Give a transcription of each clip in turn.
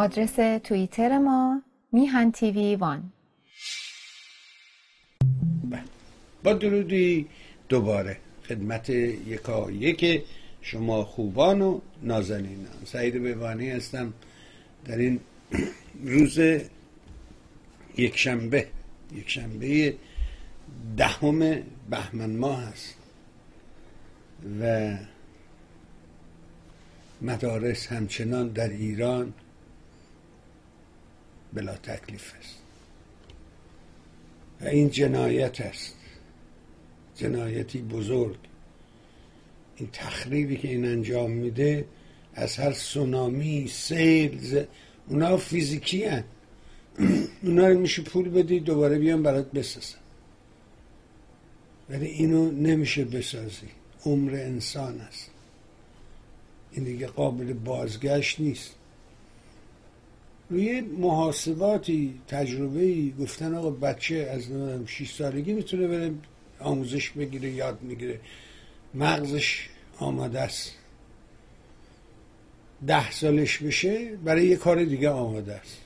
آدرس توییتر ما میهن تیوی وان. با درودی دوباره خدمت یکا یک شما خوبان و نازنینان. سعید ببانی هستم. در این روز یکشنبه یکشنبه دهم بهمن ماه است و مدارس همچنان در ایران بلا تکلیف است. و این جنایت است. جنایتی بزرگ. این تخریبی که این انجام میده از هر سونامی سیل. اونا فیزیکی هن. اونا رو میشه پول بدی دوباره بیان برات بسازن. ولی اینو نمیشه بسازی. عمر انسان است. این دیگه قابل بازگشت نیست. روی محاسباتی تجربه گفتن آقا بچه از 6 سالگی می‌تونه بره آموزش بگیره یاد می‌گیره. مغزش آماده است. ده سالش بشه برای یه کار دیگه آماده است.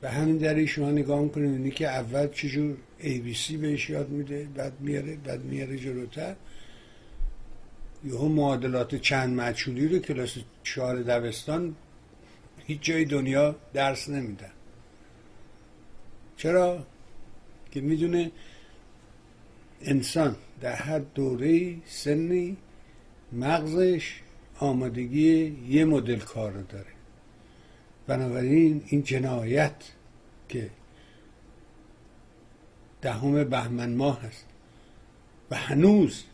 به همین دلیل شما نگاه کنید اینی که اول چجور ABC بهش یاد میده بعد میاره بعد میاره جلوتر. یهو معادلات چند مجهولی رو کلاس چهار دبستان هیچ جای دنیا درس نمیدن. چرا؟ که می‌دونه انسان در هر دوره سنی مغزش آمادگی یه مدل کار رو داره. بنابراین این جنایت که دهم بهمن ماه هست و هنوز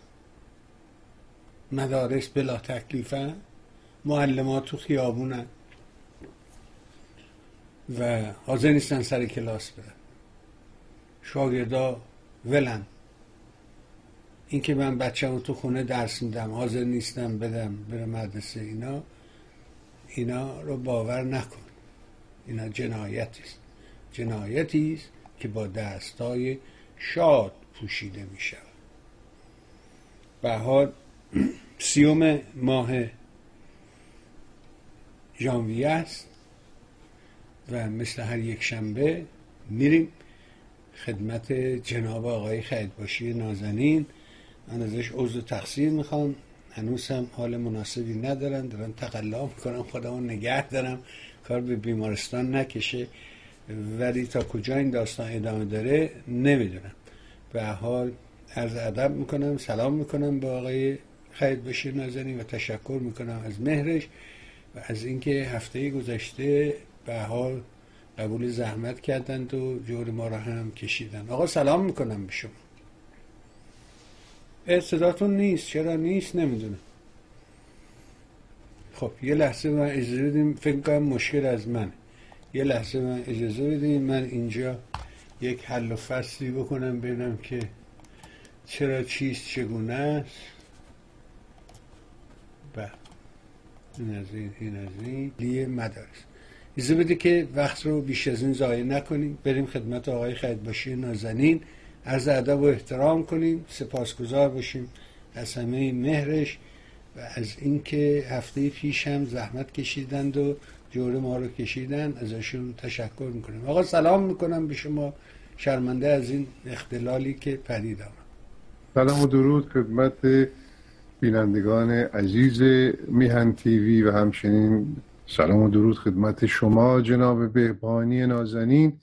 مدارس بلا تکلیفن معلمات تو خیابونن. و حاضر نیستن سر کلاس برن. شاگردا ولن. اینکه من بچه‌مو تو خونه درس میدم حاضر نیستم بدم بره مدرسه اینا اینا رو باور نکن. اینا جنایتی است. جنایتی است که با دستای شاد پوشیده می شود به حال سیوم ماه ژانویه است. و مثل هر یک شنبه میریم خدمت جناب آقای خیدباشی نازنین. من ازش عضو تقصیر می‌خوام. هنوز هم حال مناسبی ندارن دارن تقلا می‌کنم خودمو نگه دارم. کار به بیمارستان نکشه. ولی تا کجا این داستان ادامه داره نمی‌دونم. به حال عرض ادب می‌کنم سلام می‌کنم به آقای خید بشیر نازنین و تشکر می‌کنم از مهرش و از اینکه هفته گذشته به حال قبول زحمت کردند و جور ما را هم کشیدن. آقا سلام می‌کنم به شما. صداتون نیست. چرا نیست؟ نمی‌دونم. خب یه لحظه من اجازه بدیم فکر کنم مشکل از من یه لحظه من اجازه بدیم من اینجا یک حل و فصلی بکنم ببینم که چرا چیست چگونه است. بله. این از این این از این. مدارس. ایزه بده که وقت رو بیش از این ضایع نکنیم. بریم خدمت آقای خیدباشی نازنین. از ادب و احترام کنیم. سپاسگزار باشیم از همه مهرش و از اینکه هفته پیش هم زحمت کشیدند و جور ما رو کشیدن ازشون تشکر می‌کنیم. آقا سلام می‌کنم به شما. شرمنده از این اختلالی که پدید آمد. سلام و درود خدمت بینندگان عزیز میهن تیوی و همچنین سلام و درود خدمت شما جناب بهبانی نازنین.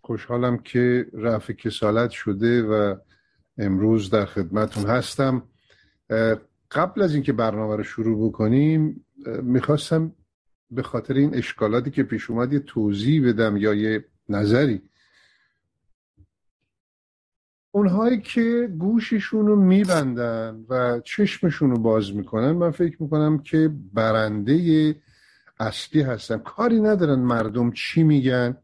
خوشحالم که رفع کسالت شده و امروز در خدمتون هستم. قبل از اینکه برنامه رو شروع بکنیم می‌خواستم به خاطر این اشکالاتی که پیش اومد یه توضیح بدم یا یه نظری. اونهایی که گوششون رو میبندن و چشمشون رو باز می‌کنن من فکر می‌کنم که برنده اصلی هستن. کاری ندارن مردم چی میگن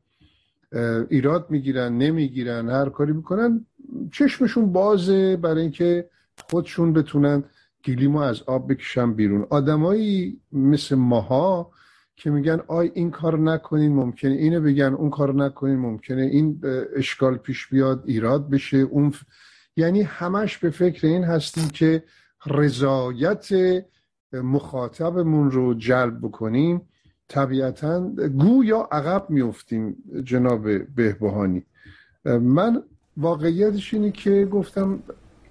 ایراد می‌گیرن نمی‌گیرن هر کاری می‌کنن. چشمشون بازه برای اینکه خودشون بتونن گلیمو از آب بکشن بیرون. آدمایی مثل ماها که میگن آی این کار نکنین ممکنه اینو بگن اون کار نکنین ممکنه این اشکال پیش بیاد ایراد بشه اون ف... یعنی همش به فکر این هستیم که رضایت مخاطبمون رو جلب بکنیم طبیعتا گویا عقب میفتیم جناب بهبهانی. من واقعیتش اینه که گفتم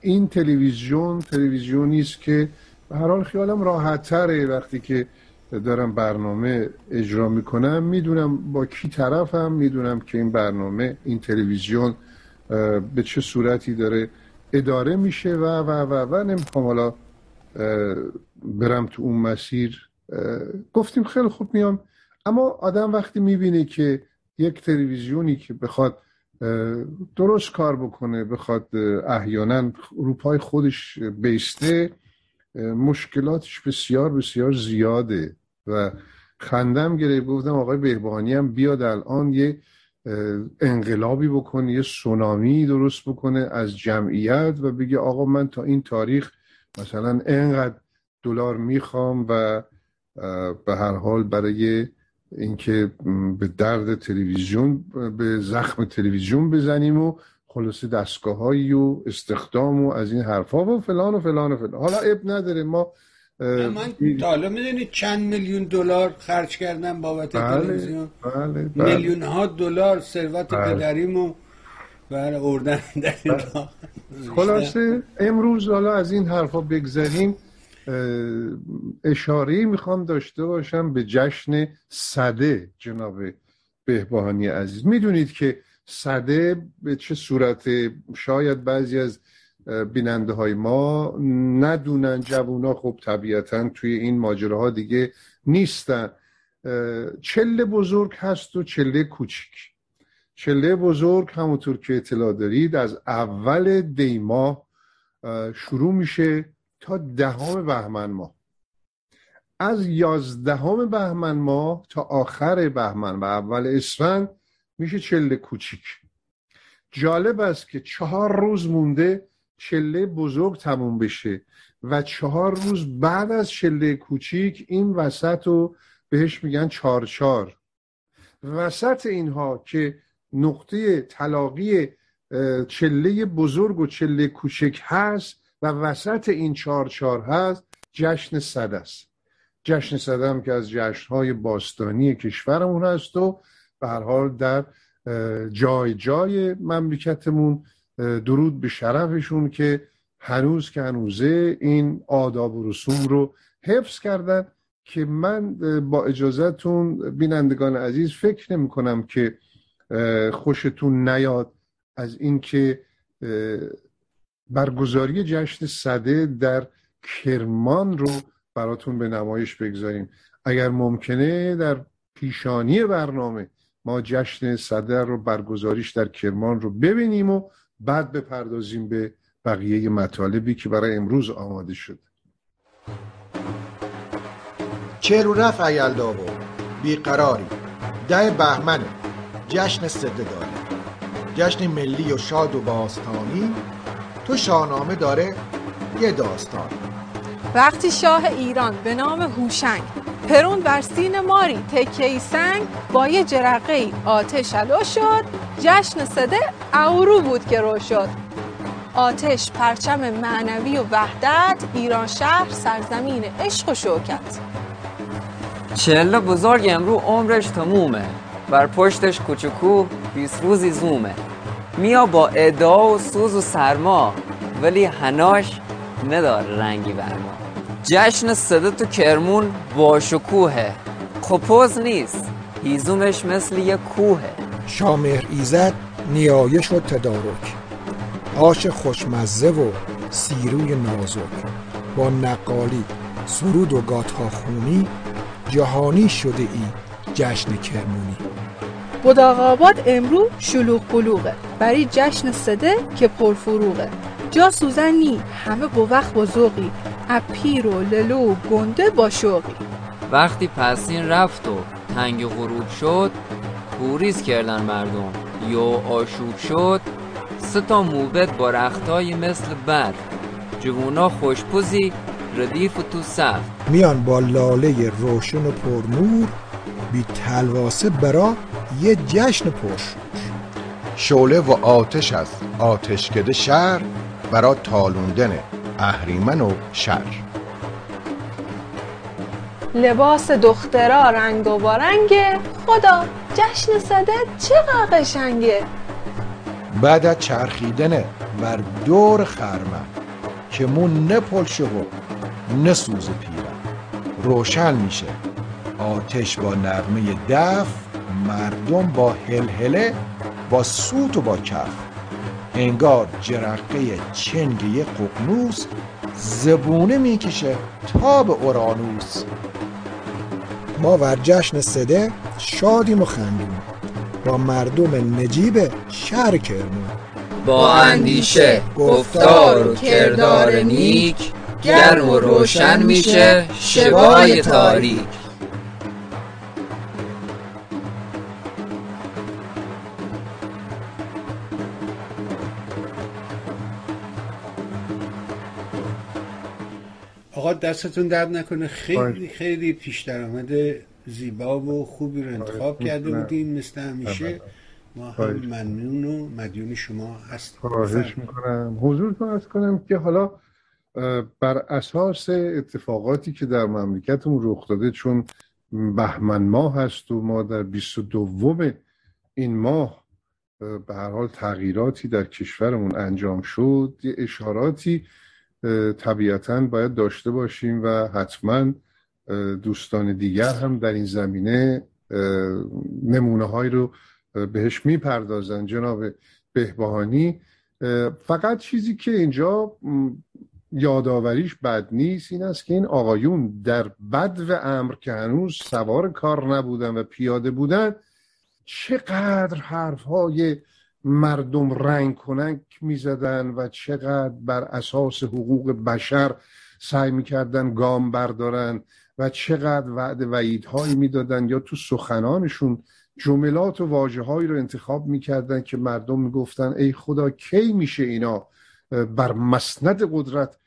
این تلویزیون تلویزیونی است که به هر حال خیالم راحت تره وقتی که دارم برنامه اجرا می‌کنم. می‌دونم با کی طرفم می‌دونم که این برنامه این تلویزیون به چه صورتی داره اداره میشه و و و و نمی‌خوام حالا برم تو اون مسیر گفتیم خیلی خوب میام. اما آدم وقتی می‌بینه که یک تلویزیونی که بخواد درست کار بکنه بخواد احیانا روپای خودش بیسته مشکلاتش بسیار بسیار زیاده و خندم گرفت گفتم آقای بهبانی هم بیاد الان یه انقلابی بکنه یه سونامی درست بکنه از جمعیت و بگه آقا من تا این تاریخ مثلا انقدر دلار می‌خوام و به هر حال برای اینکه به درد تلویزیون به زخم تلویزیون بزنیم و خلاصه دستگاه و استخدام و از این حرفا و فلان و فلان و فلان. حالا اب نداره ما من تا حالا می‌دونید چند میلیون دلار خرج کردم بابت بله، تلویزیون؟ بله بله. میلیون ها دلار ثروت بله. پدریمو برای اردن خلاصه امروز حالا از این حرفا بگذریم اشاره می‌خوام داشته باشم به جشن صده جناب بهبهانی عزیز. می‌دونید که صده به چه صورت شاید بعضی از بیننده های ما ندونن جوونا خب طبیعتا توی این ماجراها دیگه نیستن. چله بزرگ هست و چله کوچیک. چله بزرگ همونطور که اطلاع دارید از اول دیما شروع میشه تا دهم بهمن ماه. از یازدهم بهمن ماه تا آخر بهمن و اول اسفند میشه چله کوچیک. جالب است که چهار روز مونده چله بزرگ تموم بشه و چهار روز بعد از چله کوچیک این وسط رو بهش میگن چارچار. وسط اینها که نقطه تلاقی چله بزرگ و چله کوچک هست و وسط این چارچار هست جشن صد است. جشن صد هم که از جشنهای باستانی کشورمون هست و به هر حال در جای جای مملکتمون درود به شرفشون که هنوز که هنوزه این آداب و رسوم رو حفظ کردن که من با اجازهتون بینندگان عزیز فکر نمی کنم که خوشتون نیاد از اینکه برگزاری جشن صده در کرمان رو براتون به نمایش بگذاریم. اگر ممکنه در پیشانی برنامه ما جشن صده رو برگزاریش در کرمان رو ببینیم و بعد بپردازیم به بقیه مطالبی که برای امروز آماده شد. چهل و رفت ایلدا و بیقراری ده بهمنه جشن سده داره. جشن ملی و شاد و باستانی. تو شاهنامه داره یه داستان. وقتی شاه ایران به نام هوشنگ پرون بر سین ماری تکهی سنگ با یه جرقه ای آتش علو شد جشن سده اورو بود که رو شد. آتش پرچم معنوی و وحدت ایران شهر سرزمین عشق و شوکت. چله بزرگ امرو عمرش تمومه. بر پشتش کوچکو بیست روزی زومه. میا با ادعا و سوز و سرما ولی هناش نداره رنگی بر ما. جشن صده تو کرمون با شکوهه خپوز نیست هیزومش مثل یه کوهه. شامهر ایزد نیایش و تدارک. آش خوشمزه و سیروی نازک. با نقالی سرود و گاتها خونی جهانی شده ای جشن کرمونی. بداغ آباد امرو شلوغ بلوغه. برای جشن سده که پرفروغه. جا سوزن نی. همه با وقت با ذوقی. اپیر و للو و گنده با شوقی. وقتی پسین رفت و تنگ غروب شد پوریز کردن مردم. یو آشوب شد سه تا موبت با رختای مثل برف. جوونا خوشپوزی ردیف و تو صف. میان با لاله روشن و پرنور بی تلواسه برا یه جشن پرشور شعله و آتش از آتشکده شهر برا تالوندن اهریمن و شر. لباس دخترا رنگ و بارنگه خدا جشن صده چقدر قشنگه بعد از چرخیدن بر دور خرمن که مون نپلشه و نسوز پیرن روشن میشه آتش با نغمه دف مردم با هلهله با سوت و با کف. انگار جرقه چنگ یک ققنوس زبونه می‌کشه تا به اورانوس. ما بر جشن سده شادیم و خندیم. با مردم نجیب شهر کرمون. با اندیشه گفتار و کردار نیک گرم و روشن میشه شبای تاریک. آقا دستتون درد نکنه خیلی خواهش. خیلی پیش درآمد زیبا و خوبی رو انتخاب خواهش کرده. بودین مثل همیشه بله. ما هم. ممنون و مدیون شما هستیم خواهش می‌کنم حضورتون ارز کنم که حالا بر اساس اتفاقاتی که در مملکتمون رخ داده چون بهمن ماه هست و ما در 22 این ماه اه، به هر حال تغییراتی در کشورمون انجام شد یه اشاراتی طبیعتا باید داشته باشیم و حتما دوستان دیگر هم در این زمینه نمونه هایی رو بهش می‌پردازن. جناب بهبهانی فقط چیزی که اینجا یادآوریش بد نیست این است که این آقایون در بد و امر که هنوز سوار کار نبودن و پیاده بودن چقدر حرفهای مردم رنگ کنک می‌زدن و چقدر بر اساس حقوق بشر سعی می‌کردن گام بردارن و چقدر وعد وعیدهایی می‌دادن یا تو سخنانشون جملات و واجه هایی رو انتخاب می‌کردن که مردم می‌گفتن ای خدا کی میشه اینا؟ بر مسند قدرت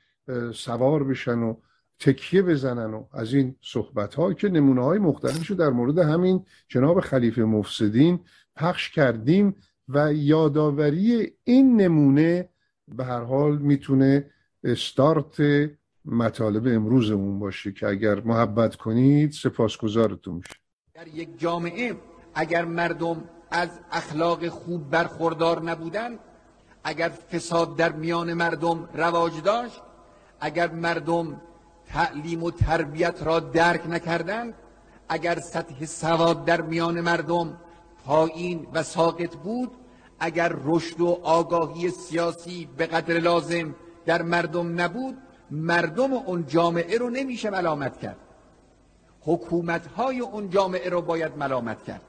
سوار بشن و تکیه بزنن و از این صحبت ها که نمونه های مختلفش در مورد همین جناب خلیفه مفسدین پخش کردیم. و یادآوری این نمونه به هر حال می‌تونه استارت مطالب امروزمون باشه که اگر محبت کنید سپاسگزارتون میشه در یک جامعه اگر مردم از اخلاق خوب برخوردار نبودند اگر فساد در میان مردم رواج داشت اگر مردم تعلیم و تربیت را درک نکردند اگر سطح سواد در میان مردم پایین و ساقط بود اگر رشد و آگاهی سیاسی به قدر لازم در مردم نبود مردم اون جامعه رو نمیشه ملامت کرد. حکومت های اون جامعه رو باید ملامت کرد.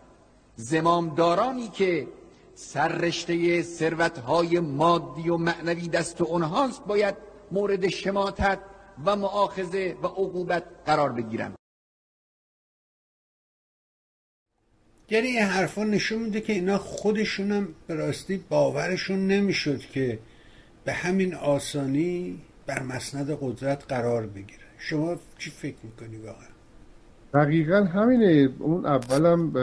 زمامدارانی که سررشته ثروت های مادی و معنوی دست اونهاست باید مورد شماتت و معاخذه و عقوبت قرار بگیرند یعنی این حرفا نشون میده که اینا خودشونم به راستی باورشون نمی‌شد که به همین آسانی بر مسند قدرت قرار بگیره. شما چی فکر می‌کنی واقعا؟ دقیقا همینه. اون اولم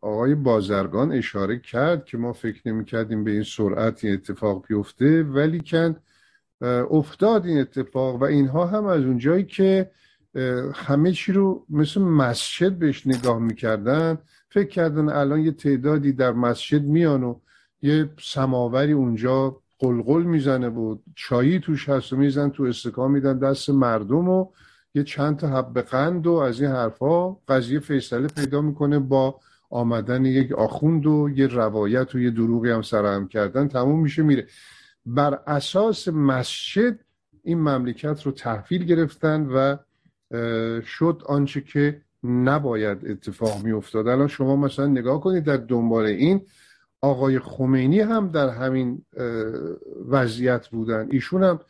آقای بازرگان اشاره کرد که ما فکر نمی کردیم به این سرعت این اتفاق بیفته ولی کن افتاد این اتفاق و اینها هم از اونجایی که همه چی رو مثل مسجد بهش نگاه می‌کردن. فکر کردن الان یه تعدادی در مسجد میان و یه سماوری اونجا قلقل می‌زنه و چایی توش هست و میزن تو استکان میدن دست مردم و یه چند تا حب قند و از این حرفها قضیه فیصله پیدا می‌کنه با آمدن یک آخوند و یه روایت و یه دروغی هم سرهم کردن تموم میشه میره. بر اساس مسجد این مملکت رو تحویل گرفتن و شد آنچه که نباید اتفاق میافتاد. الان شما مثلا نگاه کنید در دنبال این آقای خمینی هم در همین وضعیت بودن. ایشون هم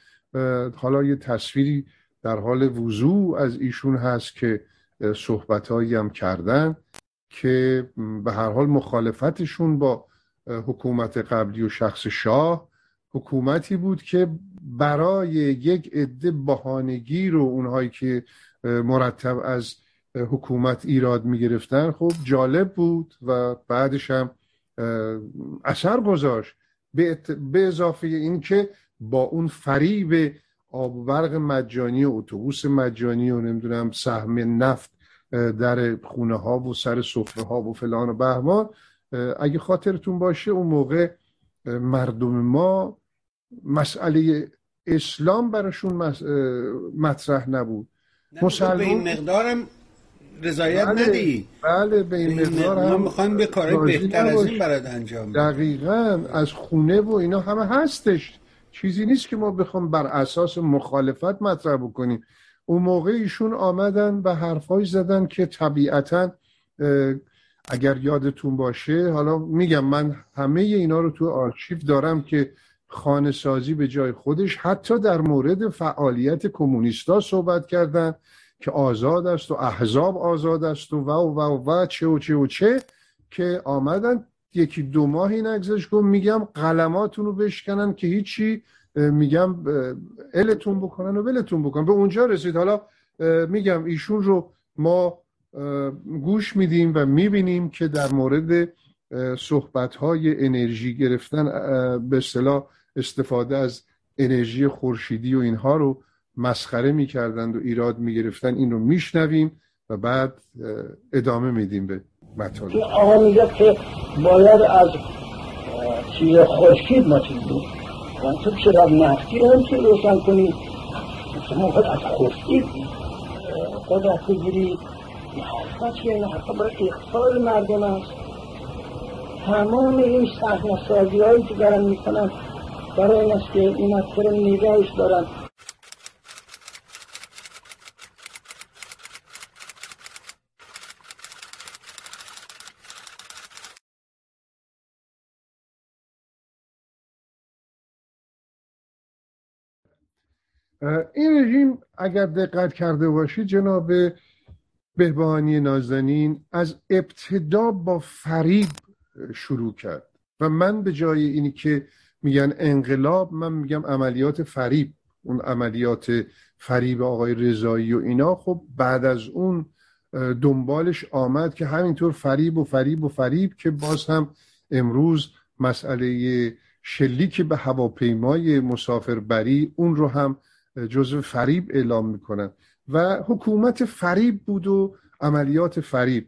حالا یه تصویری در حال وضوع از ایشون هست که صحبتهایی هم کردن که به هر حال مخالفتشون با حکومت قبلی و شخص شاه حکومتی بود که برای یک عده بهانه‌گیر و اونهایی که مرتب از حکومت ایراد می‌گرفتن. خب جالب بود و بعدش هم اثر گذاشت. به, به اضافه این که با اون فریب آب و برق مجانی اتوبوس مجانی و نمی‌دونم سهم نفت در خونه ها و سر سفره ها و فلان و بهمان اگه خاطرتون باشه اون موقع مردم ما مسئله اسلام براشون مطرح نبود. مسلمان به این مقدارم رضایت بله ندی. بله به این مقدار هم می‌خوایم به کارهای بهتر از این برات انجام دقیقا از خونه و اینا همه هستش. چیزی نیست که ما بخوام بر اساس مخالفت مطرح بکنیم. اون موقع ایشون آمدن و حرفایی زدن که طبیعتا اگر یادتون باشه حالا میگم من همه اینا رو تو آرشیو دارم که خانه سازی به جای خودش حتی در مورد فعالیت کمونیستا صحبت کردن که آزاد است و احزاب آزاد است و و و و چه و چه و چه که آمدن. یکی دو ماهی نگذشت گفت میگم قلماتون رو بشکنن که هیچی میگم التون بکنن و ولتون بکنن. به اونجا رسید. حالا میگم ایشون رو ما گوش میدیم و می‌بینیم که در مورد صحبت های انرژی گرفتن به اصطلاح استفاده از انرژی خورشیدی و اینها رو مسخره می‌کردند و ایراد می‌گرفتن این رو میشنویم و بعد ادامه میدیم به مطالب. آقا میگه که باید از چیز خورشید ما چیز بود تو چرا نفتی هم که روشن کنی؟ شما خود از خورشید قدرت بگیری. حرفا این حرفا برای اخفال مردم است. تمام این سازی هایی که دارن می‌کنن برای است که این اکثر نگاهش دارن این رژیم اگر دقت کرده باشید جناب بهبهانی نازنین از ابتدا با فریب شروع کرد. و من به جای اینی که میگن انقلاب من میگم عملیات فریب. اون عملیات فریب آقای رضایی و اینا خب بعد از اون دنبالش آمد که همینطور فریب و فریب و فریب که باز هم امروز مسئله شلیک به هواپیمای مسافربری اون رو هم جزو فریب اعلام می‌کنن. و حکومت فریب بود و عملیات فریب.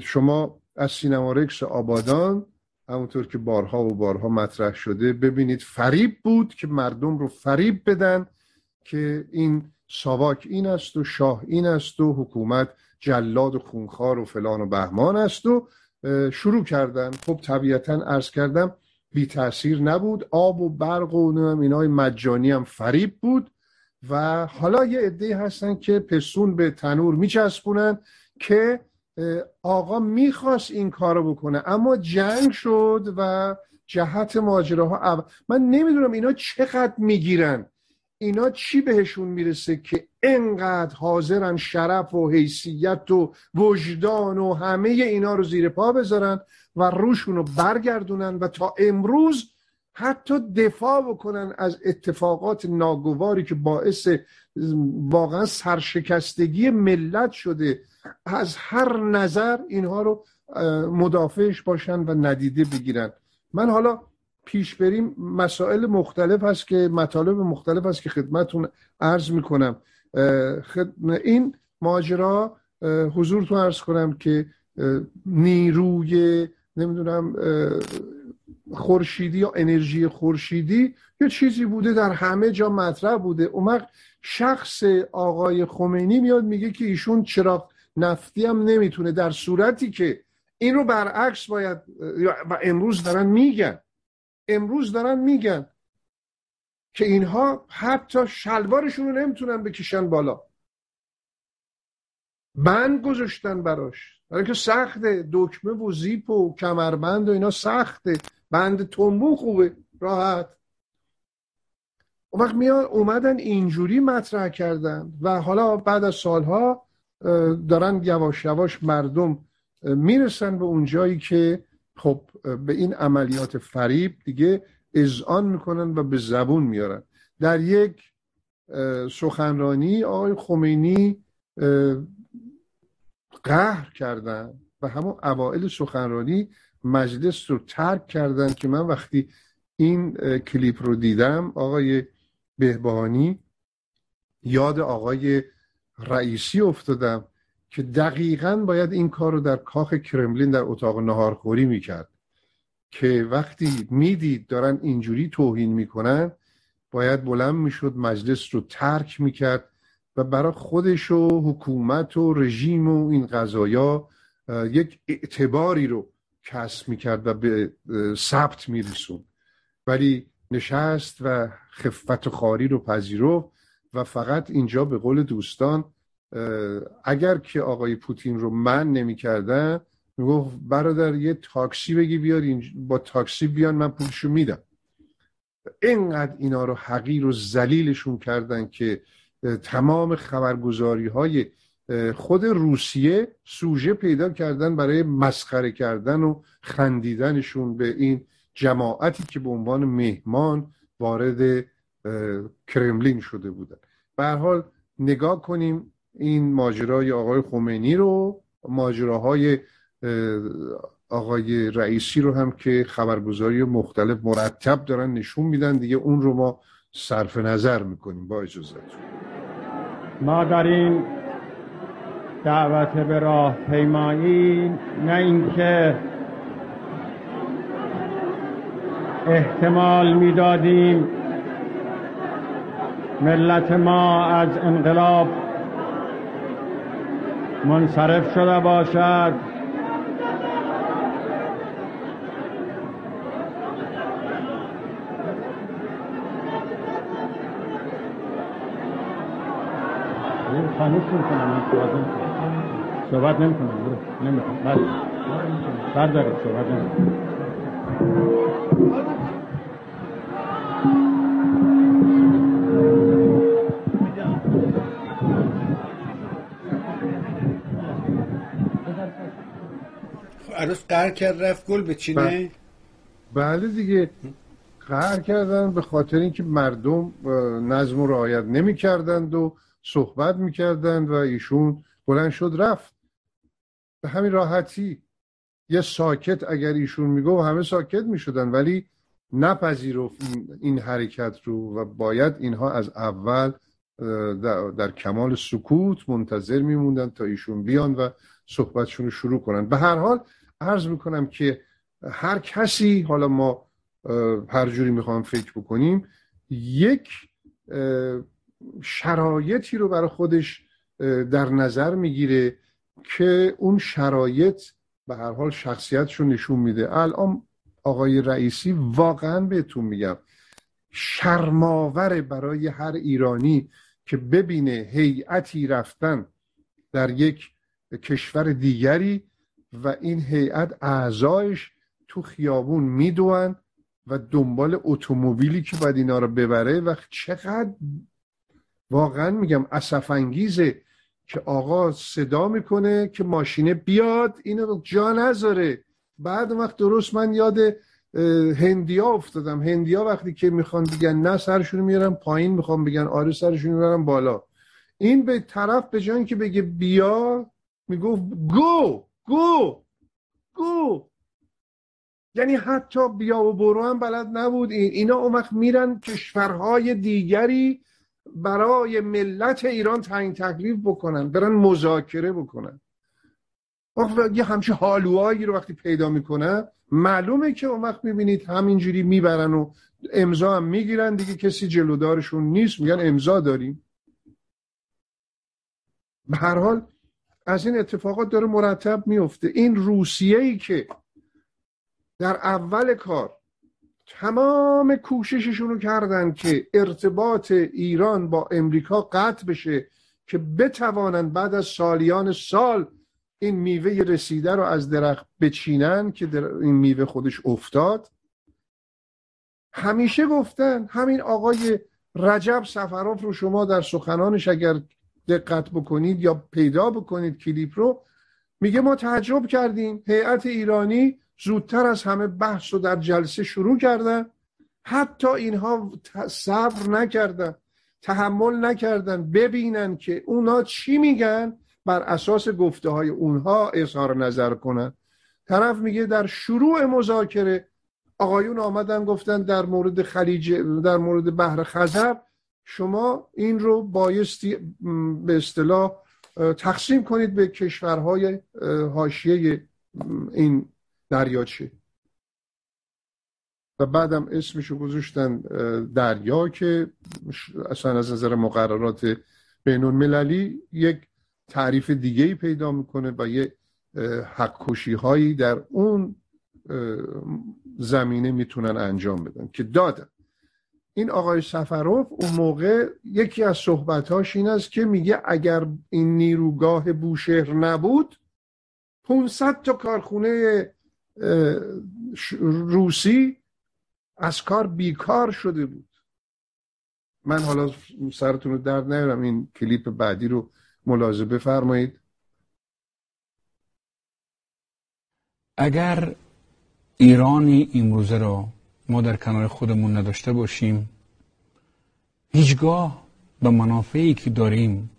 شما از سینما رکس آبادان همونطور که بارها و بارها مطرح شده ببینید فریب بود که مردم رو فریب بدن که این ساواک این است و شاه این است و حکومت جلاد و خونخوار و فلان و بهمان است و شروع کردن. خب طبیعتا ارز کردم بی تاثیر نبود. آب و برق و اینای مجانی هم فریب بود و حالا یه عده هستن که پسون به تنور میچسبونن که آقا می‌خواست این کارو بکنه اما جنگ شد و جهت ماجراها من نمی‌دونم اینا چقدر می‌گیرن. اینا چی بهشون می‌رسه که انقدر حاضرن شرف و حیثیت و وجدان و همه اینا رو زیر پا بذارن و روشون رو برگردونن و تا امروز حتی دفاع بکنن از اتفاقات ناگواری که باعث واقعا سرشکستگی ملت شده از هر نظر اینها رو مدافعش باشن و ندیده بگیرن. من حالا پیش بریم مسائل مختلف هست که مطالب مختلف هست که خدمتون عرض می‌کنم. این ماجرا حضورتون عرض کنم که نیروی نمی‌دونم خورشیدی یا انرژی خورشیدی یه چیزی بوده در همه جا مطرح بوده. اون شخص آقای خمینی میاد میگه که ایشون چراغ نفتی هم نمی‌تونه در صورتی که این رو برعکس باید و امروز دارن میگن امروز دارن میگن که اینها حتی شلوارشون رو نمی‌تونن بکشن بالا. بند گذاشتن براش. برای که سخته دکمه و زیپ و کمربند و اینا سخته. بند تنبو خوبه راحت. اون وقت میان اومدن اینجوری مطرح کردن. و حالا بعد از سالها دارن یواش یواش مردم می‌رسن به اون جایی که خب به این عملیات فریب دیگه اذعان می‌کنن و به زبون میارن. در یک سخنرانی آقای خمینی قهر کردن و همون اوائل سخنرانی مجلس رو ترک کردن که من وقتی این کلیپ رو دیدم آقای بهبانی یاد آقای رئیسی افتادم که دقیقا باید این کار رو در کاخ کرملین در اتاق نهارخوری می‌کرد. که وقتی می‌دید دارن اینجوری توهین می‌کنن باید بلند می‌شد مجلس رو ترک می‌کرد و برای خودش و حکومت و رژیم و این قضایا یک اعتباری رو کسب می‌کرد و به ثبت میرسون ولی نشست و خفت و خاری رو پذیرفت و فقط اینجا به قول دوستان اگر که آقای پوتین رو من نمی‌کردن می‌گفت برادر یه تاکسی بگی بیار با تاکسی بیان من پولشو میدم. اینقدر اینا رو حقیر و زلیلشون کردن که تمام خبرگزاری های خود روسیه سوژه پیدا کردن برای مسخره کردن و خندیدنشون به این جماعتی که به عنوان مهمان وارد کرملین شده بودن به حال نگاه کنیم این ماجرای آقای خمینی رو ماجراهای آقای رئیسی رو هم که خبرگزاری مختلف مرتب دارن نشون میدن. دیگه اون رو ما صرف نظر می‌کنیم. با اجازه. ما در این دعوت به راه پیمایی نه اینکه احتمال می‌دادیم ملت ما از انقلاب منصرف شده باشد. خانوش می‌کنم صحبت نمی‌کنم نمی‌کنم بله. بردارید صحبت نمی‌کنم عروس قهر کرد رفت گل بچینه بله. دیگه. قهر کردن به خاطر اینکه مردم نظم و رعایت نمی کردند و صحبت می‌کردند و ایشون بلند شد رفت. به همین راحتی یه ساکت اگر ایشون میگو همه ساکت می‌شدن ولی نپذیرفت این حرکت رو و باید اینها از اول در, کمال سکوت منتظر میموندن تا ایشون بیان و صحبتشون رو شروع کنن. به هر حال عرض می‌کنم که هر کسی حالا ما هر جوری می‌خوام فکر بکنیم یک شرایطی رو برای خودش در نظر می‌گیره که اون شرایط به هر حال شخصیتش رو نشون میده. الان آقای رئیسی واقعا بهتون میگم شرماور برای هر ایرانی که ببینه هیئتی رفتن در یک کشور دیگری و این هیئت اعضایش تو خیابون می‌دوند و دنبال اتومبیلی که باید اینا رو ببره و چقدر واقعا میگم انگیزه که آقا صدا می‌کنه که ماشینه بیاد اینو جا نذاره. بعد وقت درست من یاد هندیا افتادم. هندیا وقتی که می‌خوان بگن نه سرشون میارن پایین می‌خوان بگن آره سرشون میارن بالا. این به طرف به جای که بگه بیا می‌گفت گو. گو گو. یعنی حتی بیا و برو هم بلد نبود. این اینا اون وقت میرن کشورهای دیگری برای ملت ایران تعیین تکلیف بکنن برن مذاکره بکنن. یه همچه حالوهایی رو وقتی پیدا می‌کنن معلومه که اون وقت می‌بینید همینجوری می‌برن و امضا هم می‌گیرن دیگه کسی جلودارشون نیست میگن امضا داریم. به هر حال از این اتفاقات داره مرتب میفته. این روسیه ای که در اول کار تمام کوشششون رو کردن که ارتباط ایران با امریکا قطع بشه که بتوانند بعد از سالیان سال این میوه رسیده رو از درخت بچینن که در این میوه خودش افتاد. همیشه گفتن همین آقای رجب سفراف رو شما در سخنانش اگر دقت بکنید یا پیدا بکنید کلیپ رو میگه ما تعجب کردیم. هیئت ایرانی زودتر از همه بحث رو در جلسه شروع کردن. حتی اینها صبر نکردن تحمل نکردن ببینن که اونا چی میگن بر اساس گفته های اونها اظهار نظر کنن. طرف میگه در شروع مذاکره آقایون آمدن گفتن در مورد خلیج در مورد بحر خزر شما این رو بایستی به اصطلاح تقسیم کنید به کشورهای حاشیه این دریاچه. و بعدم اسمشو گذاشتن دریا که اصلا از نظر مقررات بین المللی یک تعریف دیگه ای پیدا می‌کنه و یه حق هایی در اون زمینه می‌تونن انجام بدن که دادن. این آقای سفروف اون موقع یکی از صحبتاش این است که میگه اگر این نیروگاه بوشهر نبود 500 تا کارخونه روسی از کار بیکار شده بود. من حالا سرتون رو درد نیارم این کلیپ بعدی رو ملاحظه بفرمایید. اگر ایرانی امروزه را ما در کنار خودمون نداشته باشیم. هیچگاه به منافعی که داریم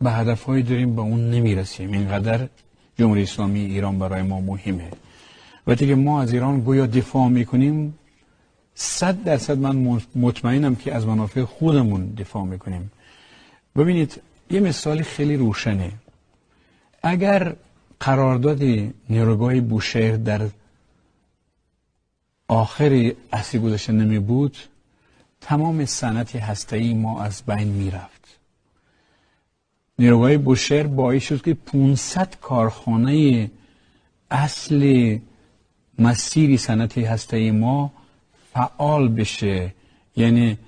به هدفهایی داریم به اون نمی‌رسیم. اینقدر جمهوری اسلامی ایران برای ما مهمه. وقتی که ما از ایران گویا دفاع می‌کنیم. صد درصد من مطمئنم که از منافع خودمون دفاع می‌کنیم. ببینید یه مثال خیلی روشنه. اگر قرارداد نیروگاه بوشهر در آخر اصلی گذاشته نمی بود. تمام صنعت هسته‌ای ما از بین می‌رفت نیروگاه بوشهر باعث شد که 500 کارخانه اصل مسیری صنعت هسته‌ای ما فعال بشه. یعنی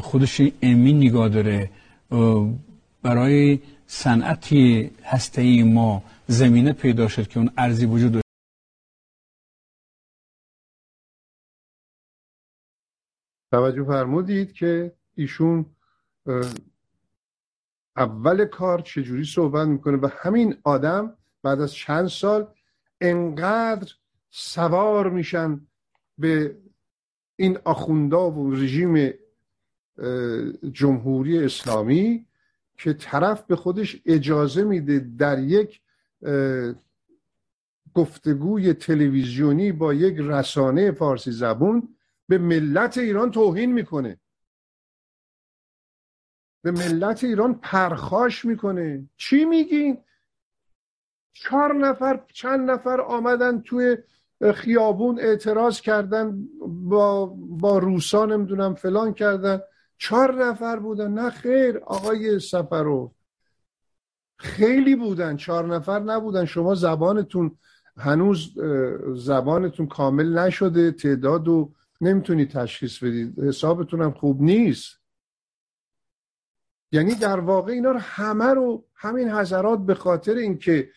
خودش امین نگاه داره. برای صنعتی هسته ما زمینه پیدا شد که اون ارزی وجود توجه فرمودید که ایشون اول کار چجوری صحبت می‌کنه؟ و همین آدم بعد از چند سال انقدر سوار میشن به این آخوندا و رژیم جمهوری اسلامی که طرف به خودش اجازه میده در یک گفتگوی تلویزیونی با یک رسانه فارسی زبون به ملت ایران توهین می‌کنه. به ملت ایران پرخاش می‌کنه. چی میگین چهار نفر چند نفر آمدن توی خیابون اعتراض کردن با, با روسا نمی‌دونم فلان کردن. چهار نفر بودن. نه خیر آقای سفرو. خیلی بودن. چهار نفر نبودن. شما زبانتون هنوز زبانتون کامل نشده. تعداد و نمی‌تونی تشخیص بدید حسابتون هم خوب نیست. یعنی در واقع اینا رو همه رو همین حضرات به خاطر اینکه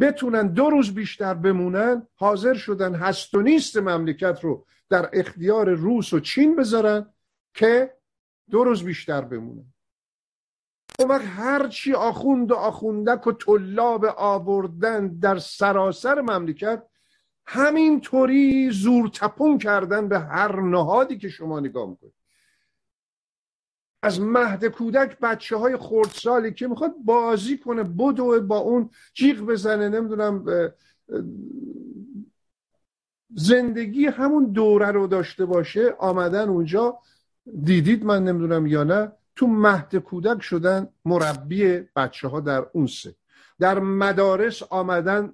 بتونن دو روز بیشتر بمونن حاضر شدن هست و نیست مملکت رو در اختیار روس و چین بذارن که دو روز بیشتر بمونن. اون وقت هرچی آخوند و آخوندک و طلاب آوردن در سراسر مملکت همینطوری زور تپون کردن به هر نهادی که شما نگاه می‌کنید. از مهد کودک بچه های خردسالی که می‌خواد بازی کنه بدو با اون جیغ بزنه نمی‌دونم زندگی همون دوره رو داشته باشه. آمدن اونجا دیدید من نمی‌دونم یا نه تو مهد کودک شدن مربی بچه ها در اون سه. در مدارس آمدن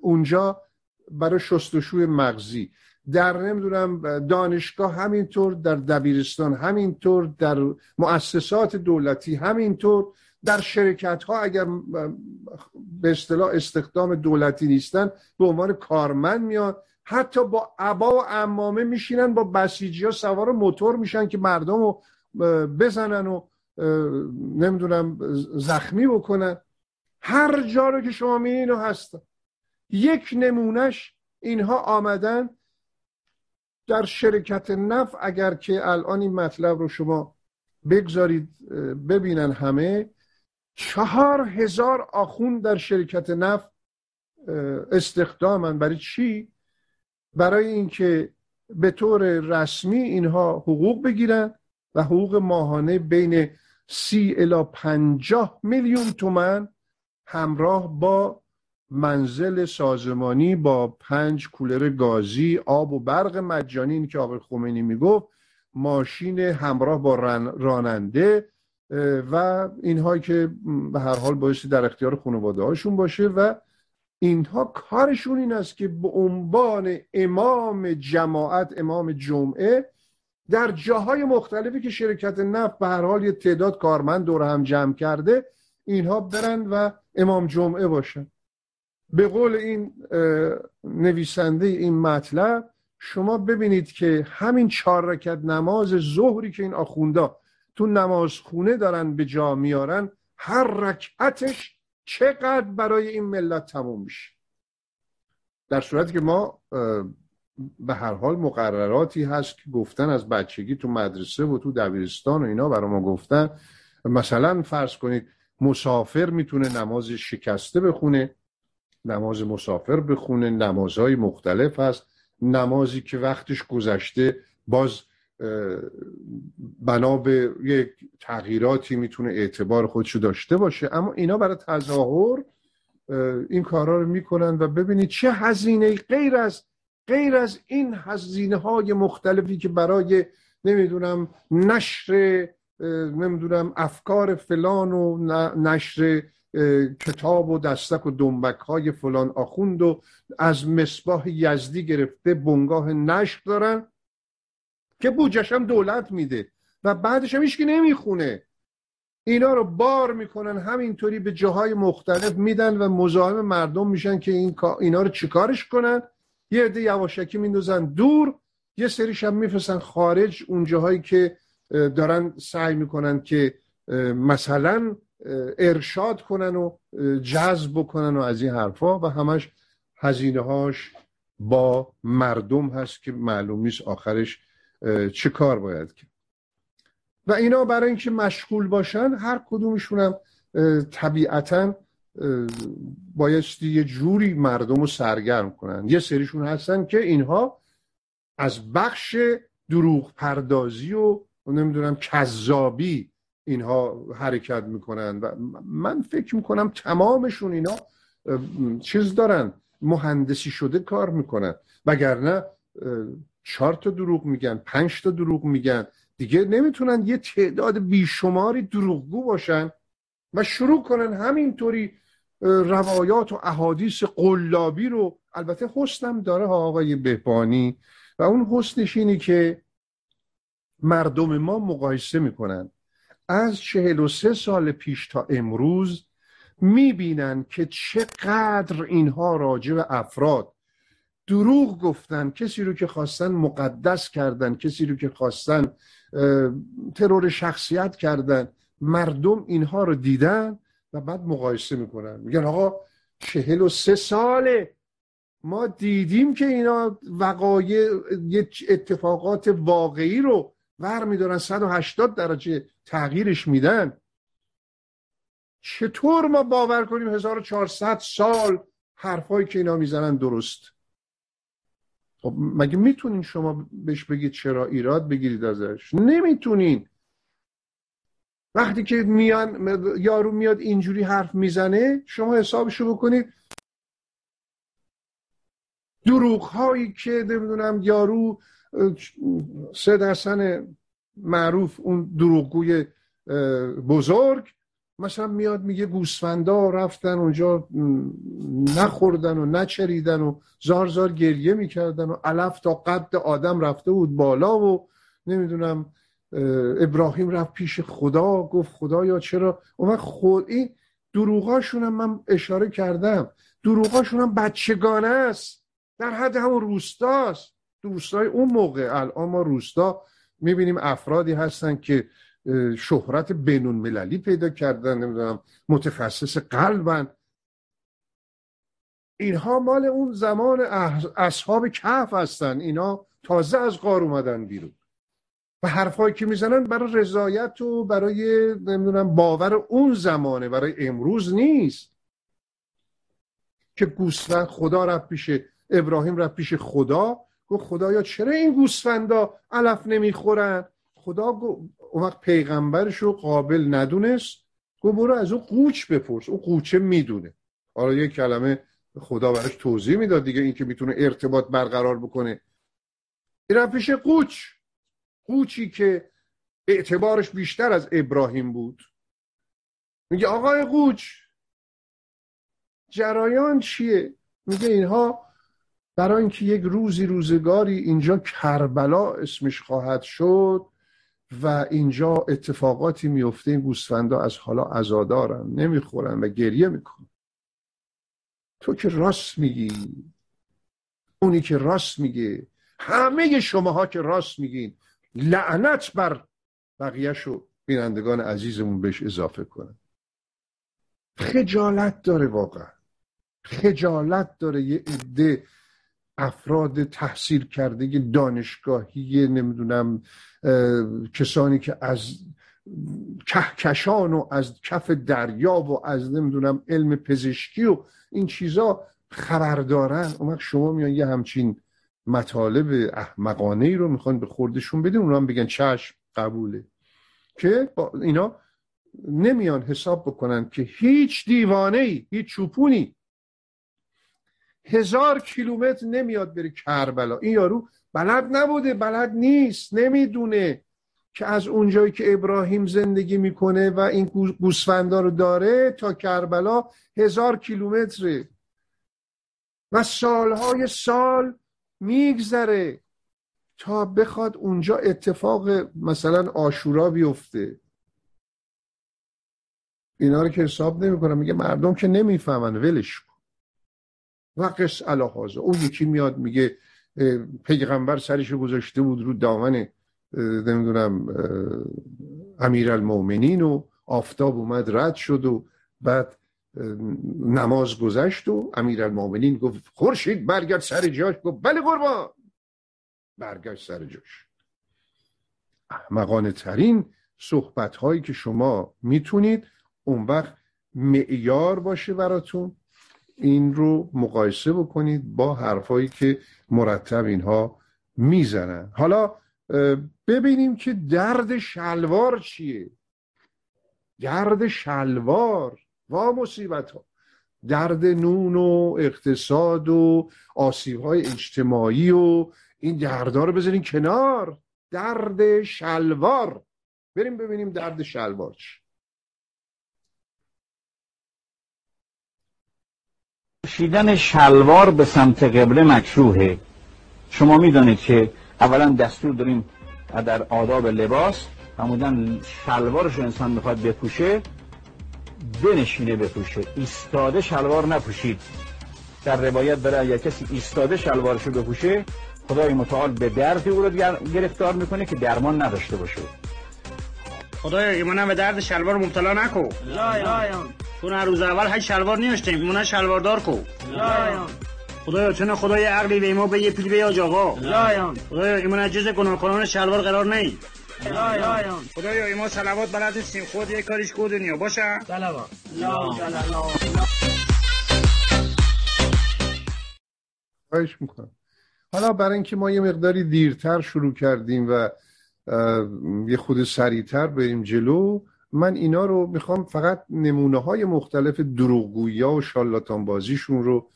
اونجا برای شستشوی مغزی. در نمی‌دونم دانشگاه همینطور در دبیرستان همینطور در مؤسسات دولتی همینطور. در شرکت ها اگر به اصطلاح استخدام دولتی نیستن به عنوان کارمند میان. حتی با عبا و امامه میشینن با بسیجی ها سوار موتور میشن که مردم رو بزنن و نمی‌دونم زخمی بکنن. هر جا رو که شما می‌بینید هستن. یک نمونهش اینها آمدن در شرکت نف اگر که الان این مطلب رو شما بگذارید ببینن همه چهار هزار آخون در شرکت نف استخدامن برای چی؟ برای اینکه به طور رسمی اینها حقوق بگیرن و حقوق ماهانه بین سی الا پنجاه میلیون تومن همراه با منزل سازمانی با پنج کولر گازی آب و برق مجانی که آقای خمینی می‌گفت ماشین همراه با راننده و اینهایی که به هر حال بایستی در اختیار خانواده هاشون باشه و اینها کارشون این است که به عنوان امام جماعت امام جمعه در جاهای مختلفی که شرکت نفت به هر حال یه تعداد کارمند دور هم جمع کرده اینها برن و امام جمعه باشن. به قول این نویسنده این مطلب شما ببینید که همین چهار رکت نماز ظهری که این آخوندا تو نماز خونه دارن به جا میارن هر رکعتش چقدر برای این ملت تموم میشه. در صورتی که ما به هر حال مقرراتی هست که گفتن از بچگی تو مدرسه و تو دبیرستان و اینا برای ما گفتن. مثلا فرض کنید مسافر می‌تونه نماز شکسته بخونه. نماز مسافر بخونه نمازهای مختلف هست. نمازی که وقتش گذشته باز بنا به یک تغییراتی می‌تونه اعتبار خودشو داشته باشه. اما اینا برای تظاهر این کارا رو می‌کنن و ببینید چه هزینه غیر از غیر از این هزینه های مختلفی که برای نمی‌دونم نشر نمی‌دونم افکار فلان و نشر کتاب و دستک و دنبک های فلان آخوند و از مصباح یزدی گرفته بنگاه نشر دارن که بوجش هم دولت میده و بعدش هم که نمی‌خونه. اینا رو بار می‌کنن همینطوری به جاهای مختلف میدن و مزاحم مردم میشن که این اینا رو چیکارش کنن؟ یه عده یواشکی میندازن دور یه سریش هم میفرستن خارج اون جاهایی که دارن سعی می‌کنن که مثلا ارشاد کنن و جذب بکنن و از این حرفا و همش هزینه هاش با مردم هست که معلوم نیست آخرش چه کار باید کرد. و اینا برای اینکه مشغول باشن هر کدومشون هم طبیعتا بایستی یه جوری مردم رو سرگرم کنن. یه سریشون هستن که اینها از بخش دروغ پردازی و نمی‌دونم کذابی اینها حرکت می‌کنن و من فکر می‌کنم تمامشون اینا چیز دارن مهندسی شده کار می‌کنن. وگرنه چهار تا دروغ میگن پنج تا دروغ میگن. دیگه نمی‌تونن یه تعداد بیشماری دروغگو باشن و شروع کنن همینطوری روایات و احادیث قلابی رو البته حسنم داره ها آقای بهبانی و اون حسنش اینی که مردم ما مقایسه می‌کنن. از چهل و سه سال پیش تا امروز می‌بینن که چقدر اینها راجع به افراد دروغ گفتن کسی رو که خواستن مقدس کردن کسی رو که خواستن ترور شخصیت کردن مردم اینها رو دیدن و بعد مقایسه می‌کنن. میگن آقا چهل و سه ساله. ما دیدیم که اینا وقایع اتفاقات واقعی رو ور میدارن 180 درجه تغییرش میدن. چطور ما باور کنیم 1400 سال حرفایی که اینا می‌زنن درست؟ خب مگه می‌تونین شما بهش بگید چرا ایراد بگیرید ازش؟ نمی‌تونین. وقتی که میان یارو میاد اینجوری حرف می‌زنه شما حسابشو بکنید. دروغ هایی که نمی‌دونم یارو سه حسن معروف اون دروغگوی بزرگ. مثلا میاد میگه گوسفندا رفتن اونجا نخوردن و نچریدن و زار زار گریه می‌کردن و علف تا قد آدم رفته بود بالا و نمی‌دونم ابراهیم رفت پیش خدا گفت خدایا چرا؟ اون خود این دروغاشون هم من اشاره کردم. دروغاشون هم بچگانه است. در حد همون روستاست. روستای اون موقع الان ما روستا می‌بینیم افرادی هستن که شهرت بینون مللی پیدا کردن نمی‌دونم متخصص قلبن اینها مال اون زمان اصحاب کف هستن. اینا تازه از غار اومدن بیرون. و حرفایی که می‌زنن برای رضایت و برای نمی‌دونم باور اون زمانه برای امروز نیست. که گوسفند خدا رفت پیش ابراهیم رفت پیش خدا. گفت خدایا چرا این گوسفندا علف نمی‌خورن؟ خدا اون وقت پیغمبرش رو قابل ندونست. گفت برو از اون قوچ بپرس. اون قوچه می‌دونه. حالا یه کلمه خدا براش توضیح می‌داد دیگه اینکه می‌تونه ارتباط برقرار بکنه. این پیش قوچ. قوچی که اعتبارش بیشتر از ابراهیم بود. میگه آقای قوچ جرایان چیه؟ میگه اینها برای اینکه یک روزی روزگاری اینجا کربلا اسمش خواهد شد و اینجا اتفاقاتی میفته این گوسفندا از حالا ازادارن نمی‌خورن و گریه می‌کنن. تو که راست میگی. اونی که راست میگه. همه شماها که راست میگین. لعنت بر بقیهشو بینندگان عزیزمون بهش اضافه کنن. خجالت داره واقعا. خجالت داره یه عده افراد تحصیل کرده دانشگاهی نمی‌دونم کسانی که از کهکشان و از کف دریا و از نمی‌دونم علم پزشکی و این چیزا خبر دارن. اون شما میان یه همچین مطالب احمقانه ای رو می‌خوان به خوردشون بدین اونا هم بگن چشم قبوله. که اینا نمیان حساب بکنن که هیچ دیوانه ای هیچ چوپونی هزار کیلومتر نمیاد بره کربلا. این یارو بلد نبوده بلد نیست نمی‌دونه که از اونجایی که ابراهیم زندگی می‌کنه و این گوسفندا رو داره تا کربلا هزار کیلومتره. و سالهای سال میگذره تا بخواد اونجا اتفاق مثلا آشورا بیفته. اینا رو که حساب نمی‌کنم میگه مردم که نمی‌فهمن ولش و قص الهازه اون یکی میاد میگه پیغمبر سرش گذاشته بود رو دامن نمی‌دونم امیر المومنین و آفتاب اومد رد شد و بعد نماز گذشت و امیر المومنین گفت خورشید برگرد سر جاش گفت بله قربان. برگشت سر جاش. احمقانه ترین صحبت هایی که شما می‌تونید اون وقت معیار باشه براتون. این رو مقایسه بکنید با حرفایی که مرتب اینها می‌زنن. حالا ببینیم که درد شلوار چیه. درد شلوار و مصیبت ها درد نون و اقتصاد و آسیب های اجتماعی و این دردها رو بذارین کنار. درد شلوار. بریم ببینیم درد شلوار چی پوشیدن شلوار به سمت قبله مکروهه. شما می‌دانید که اولا دستور داریم در آداب لباس همودن شلوارش انسان می‌خواد بپوشه بنشینه بپوشه. ایستاده شلوار نپوشید. در روایت برای اگر کسی ایستاده شلوارشو بپوشه خدای متعال به دردی او رو گرفتار می‌کنه که درمان نداشته باشه. خدایا ایمانم به درد شلوار مبتلا نکو چون هر روز اول هی شلوار نیاشتیم ایمانه شلواردار کو. خدایا چون خدای عقلی به ما به یه پیل به آقا خدایا ایمان جز گناهکاران شلوار قرار نی. خدایا ایما سلوات بلد سیم خود یه کاریش کو دنیا. باشه؟ سلوات خواهش می‌کنم. حالا برای اینکه ما یه مقداری دیرتر شروع کردیم و یه خود سریعتر بریم جلو. من اینا رو می‌خوام فقط نمونه های مختلف دروغگویی و شالاتان بازیشون رو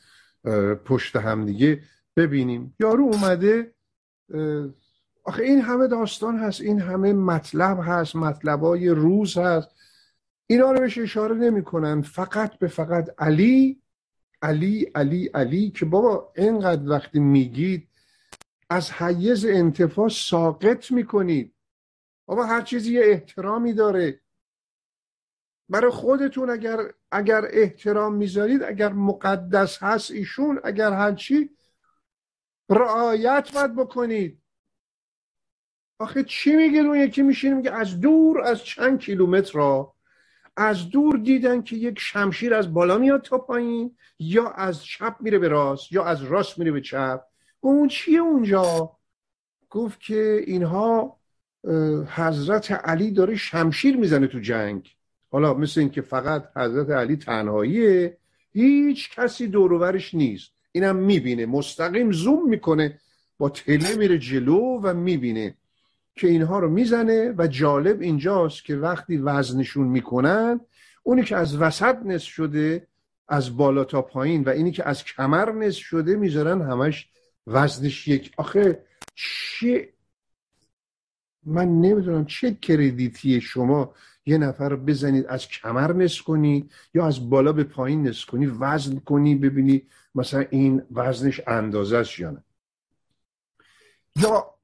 پشت هم دیگه ببینیم. یارو اومده آخه این همه داستان هست این همه مطلب هست مطلبای روز هست. اینا رو بهش اشاره نمی‌کنن. فقط به فقط علی علی علی علی که بابا اینقدر وقتی میگید از حیز انتفاع ساقط می‌کنید بابا هر چیزی یه احترامی داره. برای خودتون اگر اگر احترام می‌ذارید اگر مقدس هست ایشون اگر هرچی رعایت باید بکنید. آخه چی میگه اون یکی میشین میگه از دور از چند کیلومتر را از دور دیدن که یک شمشیر از بالا میاد تا پایین یا از چپ میره به راست یا از راست میره به چپ. اون چیه اونجا؟ گفت که اینها حضرت علی داره شمشیر می‌زنه تو جنگ. حالا مثل اینکه فقط حضرت علی تنهاییه هیچ کسی دوروورش نیست. اینم می‌بینه. مستقیم زوم می‌کنه. با تله میره جلو و می‌بینه که اینها رو می‌زنه و جالب اینجاست که وقتی وزنشون می‌کنن اونی که از وسط نصف شده از بالا تا پایین و اینی که از کمر نصف شده می‌ذارن همش وزنش یک. آخه چه من نمی‌دونم چه کردیتی شما یه نفر رو بزنید از کمر نس کنی یا از بالا به پایین نس کنی وزن کنی ببینی مثلا این وزنش اندازه است یا نه. یا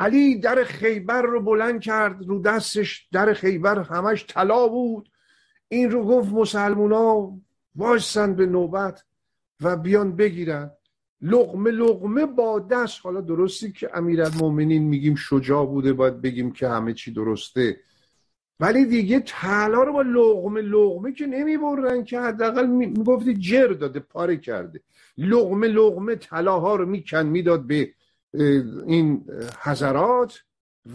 علی در خیبر رو بلند کرد رو دستش در خیبر همش طلا بود. این رو گفت مسلمونا وایسن به نوبت و بیان بگیرن. لغمه لغمه با دست. حالا درستی که امیرالمومنین میگیم شجاع بوده باید بگیم که همه چی درسته. ولی دیگه طلا رو با لغمه لغمه که نمی‌برن که حداقل می‌گفتی جر داده پاره کرده. لغمه لغمه طلاها رو میکن می‌داد به این حضرات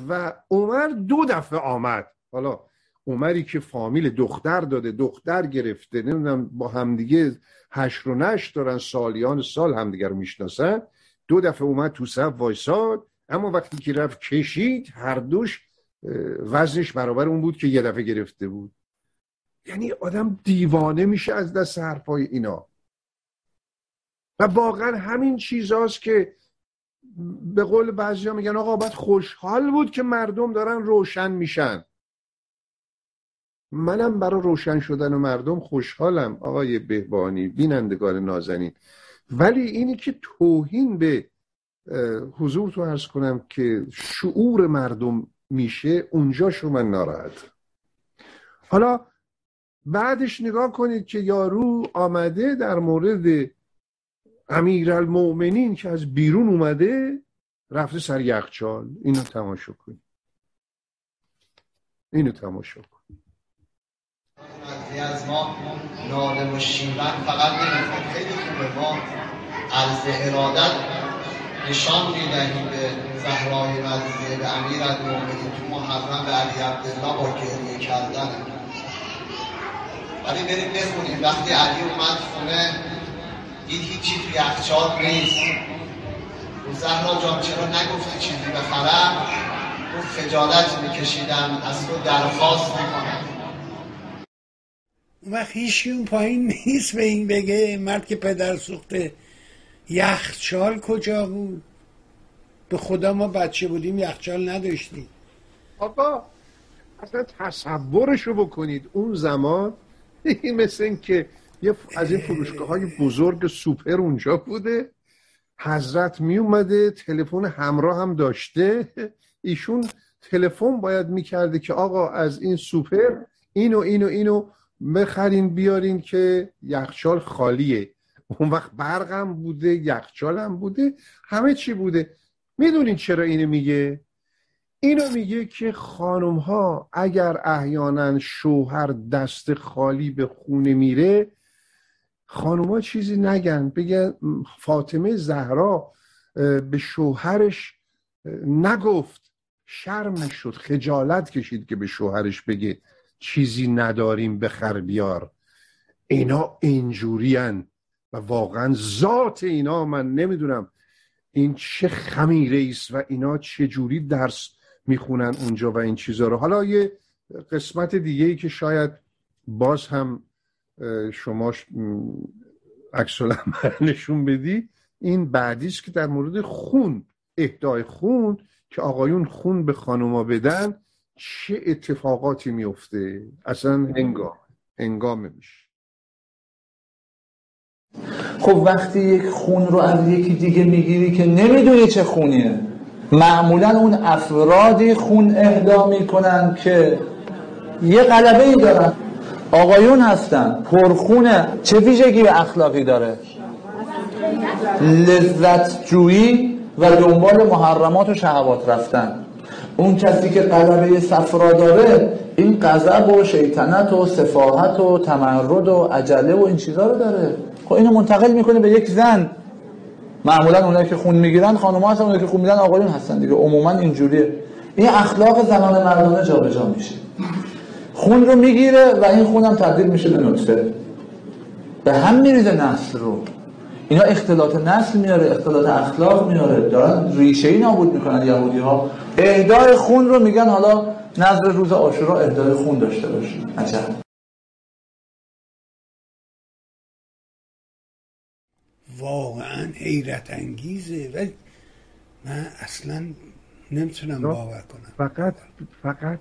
و عمر دو دفعه آمد. حالا عمری که فامیل دختر داده دختر گرفته نمی‌دونم با همدیگه هشت و نشت دارن سالیان سال همدیگه رو می‌شناسن. دو دفعه اومد تو صف وایساد اما وقتی که رفت کشید هر دوش وزنش برابر اون بود که یه دفعه گرفته بود. یعنی آدم دیوانه میشه از دست حرفای اینا. و واقعا همین چیزاست که به قول بعضی ها میگن آقا باید خوشحال بود که مردم دارن روشن میشن. منم برای روشن شدن مردم خوشحالم آقای بهبانی بینندگان نازنین. ولی اینی که توهین به حضور تو ارز کنم که شعور مردم میشه اونجا من ناراحت. حالا بعدش نگاه کنید که یارو آمده در مورد امیرالمؤمنین که از بیرون اومده رفته سر یخچال. اینو تماشا کنید. اینو تماشا کنید. از ما ناله و شیون فقط نمی‌خواد. خیلی خوبه. ما عرض ارادت نشان می‌دهیم به زهرای رضیه به امیر المومنین تو محرم به علی عبدالله با گریه کردن. ولی بریم بخونیم. وقتی علی اومد خونه دید هیچی توی یخچال نیست. و زهرا جان چرا نگفتی چیزی بخرم گفت خجالت میکشیدم. از تو درخواست می‌کنم. اون وقت هیچی اون پایین نیست به این بگه مرد که پدر سوخته یخچال کجا بود؟ به خدا ما بچه بودیم یخچال نداشتیم. آقا اصلا تصورشو بکنید. اون زمان مثل این که یه از این فروشگاه های بزرگ سوپر اونجا بوده. حضرت می اومده تلفن همراه هم داشته. ایشون تلفن باید می‌کرده که آقا از این سوپر اینو اینو اینو بخرین بیارین که یخچال خالیه. اون وقت برقم بوده یخچالم بوده همه چی بوده. می‌دونین چرا اینو میگه؟ اینو میگه که خانم ها اگر احیانا شوهر دست خالی به خونه میره خانم ها چیزی نگن. بگن فاطمه زهرا به شوهرش نگفت. شرم شد. خجالت کشید که به شوهرش بگه. چیزی نداریم بخر بیار. اینا اینجورین و واقعا ذات اینا من نمی‌دونم این چه خمیره است و اینا چه جوری درس می‌خونن اونجا و این چیزا رو. حالا یه قسمت دیگه ای که شاید باز هم شما عکس نشون بدی این بعدی است که در مورد خون اهدای خون که آقایون خون به خانوما بدن چه اتفاقاتی میفته؟ اصلا هنگام هنگام میشه. خب وقتی یک خون رو از یکی دیگه می‌گیری که نمی‌دونی چه خونیه معمولا اون افرادی خون اهدا می‌کنن که یه قلبه ای دارن. آقایون هستن پرخونه. چه ویژگی اخلاقی داره؟ لذت جویی و دنبال محرمات و شهوات رفتن. اون کسی که قلبه صفرا داره این غضب و شیطنت و سفاحت و تمرد و عجله و این چیزا رو داره. خب اینو منتقل می‌کنه به یک زن. معمولا اونایی که خون می‌گیرن خانم‌ها هستن اونایی که خون میدن آقایون هستن دیگه. عموما اینجوریه. این اخلاق زنان مردانه جابجا میشه. خون رو می‌گیره و این خونم تبدیل میشه به نطفه. به هم میریزه نسل رو. اینا اختلاط نسل میاره اختلاط اخلاق میاره. دارن ریشه ای نابود می‌کنن یهودی ها اهدای خون رو میگن حالا نظر روز آشورا اهدای خون داشته باشیم عجب. واقعا حیرت انگیزه. ولی من اصلا نمی‌تونم باور کنم. فقط فقط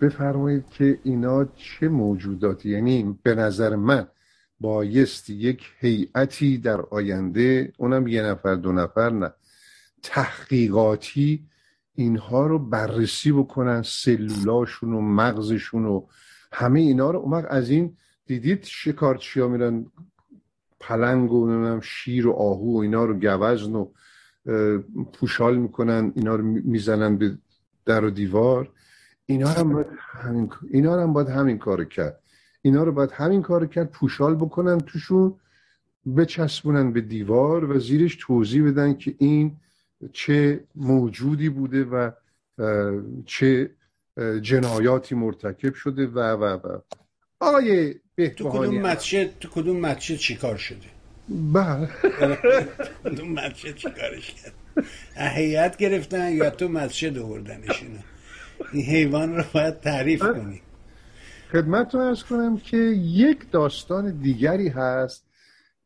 بفرمایید که اینا چه موجوداتی؟ یعنی به نظر من بایستی یک هیئتی در آینده اونم یه نفر دو نفر نه تحقیقاتی اینها رو بررسی بکنن سلولاشون و مغزشون و همه اینا رو. اون از این دیدید شکارچی ها میرن پلنگ و شیر و آهو و اینا رو گوزن و پوشال می‌کنن اینا رو می‌زنن به در و دیوار. اینا هم باید همین, اینا هم باید همین کار کرد. اینا رو باید همین کار کرد پوشال بکنن توشون بچسبونن به دیوار و زیرش توضیح بدن که این چه موجودی بوده و چه جنایاتی مرتکب شده و و و. آقای تو کدوم مسجد تو کدوم مسجد چیکار شده؟ بله. کدوم مسجد چیکارش کرد؟ احیات گرفتن یا تو مسجد آوردنش اینا؟ این حیوان رو باید تعریف کنی. خدمتتون ارز کنم که یک داستان دیگری هست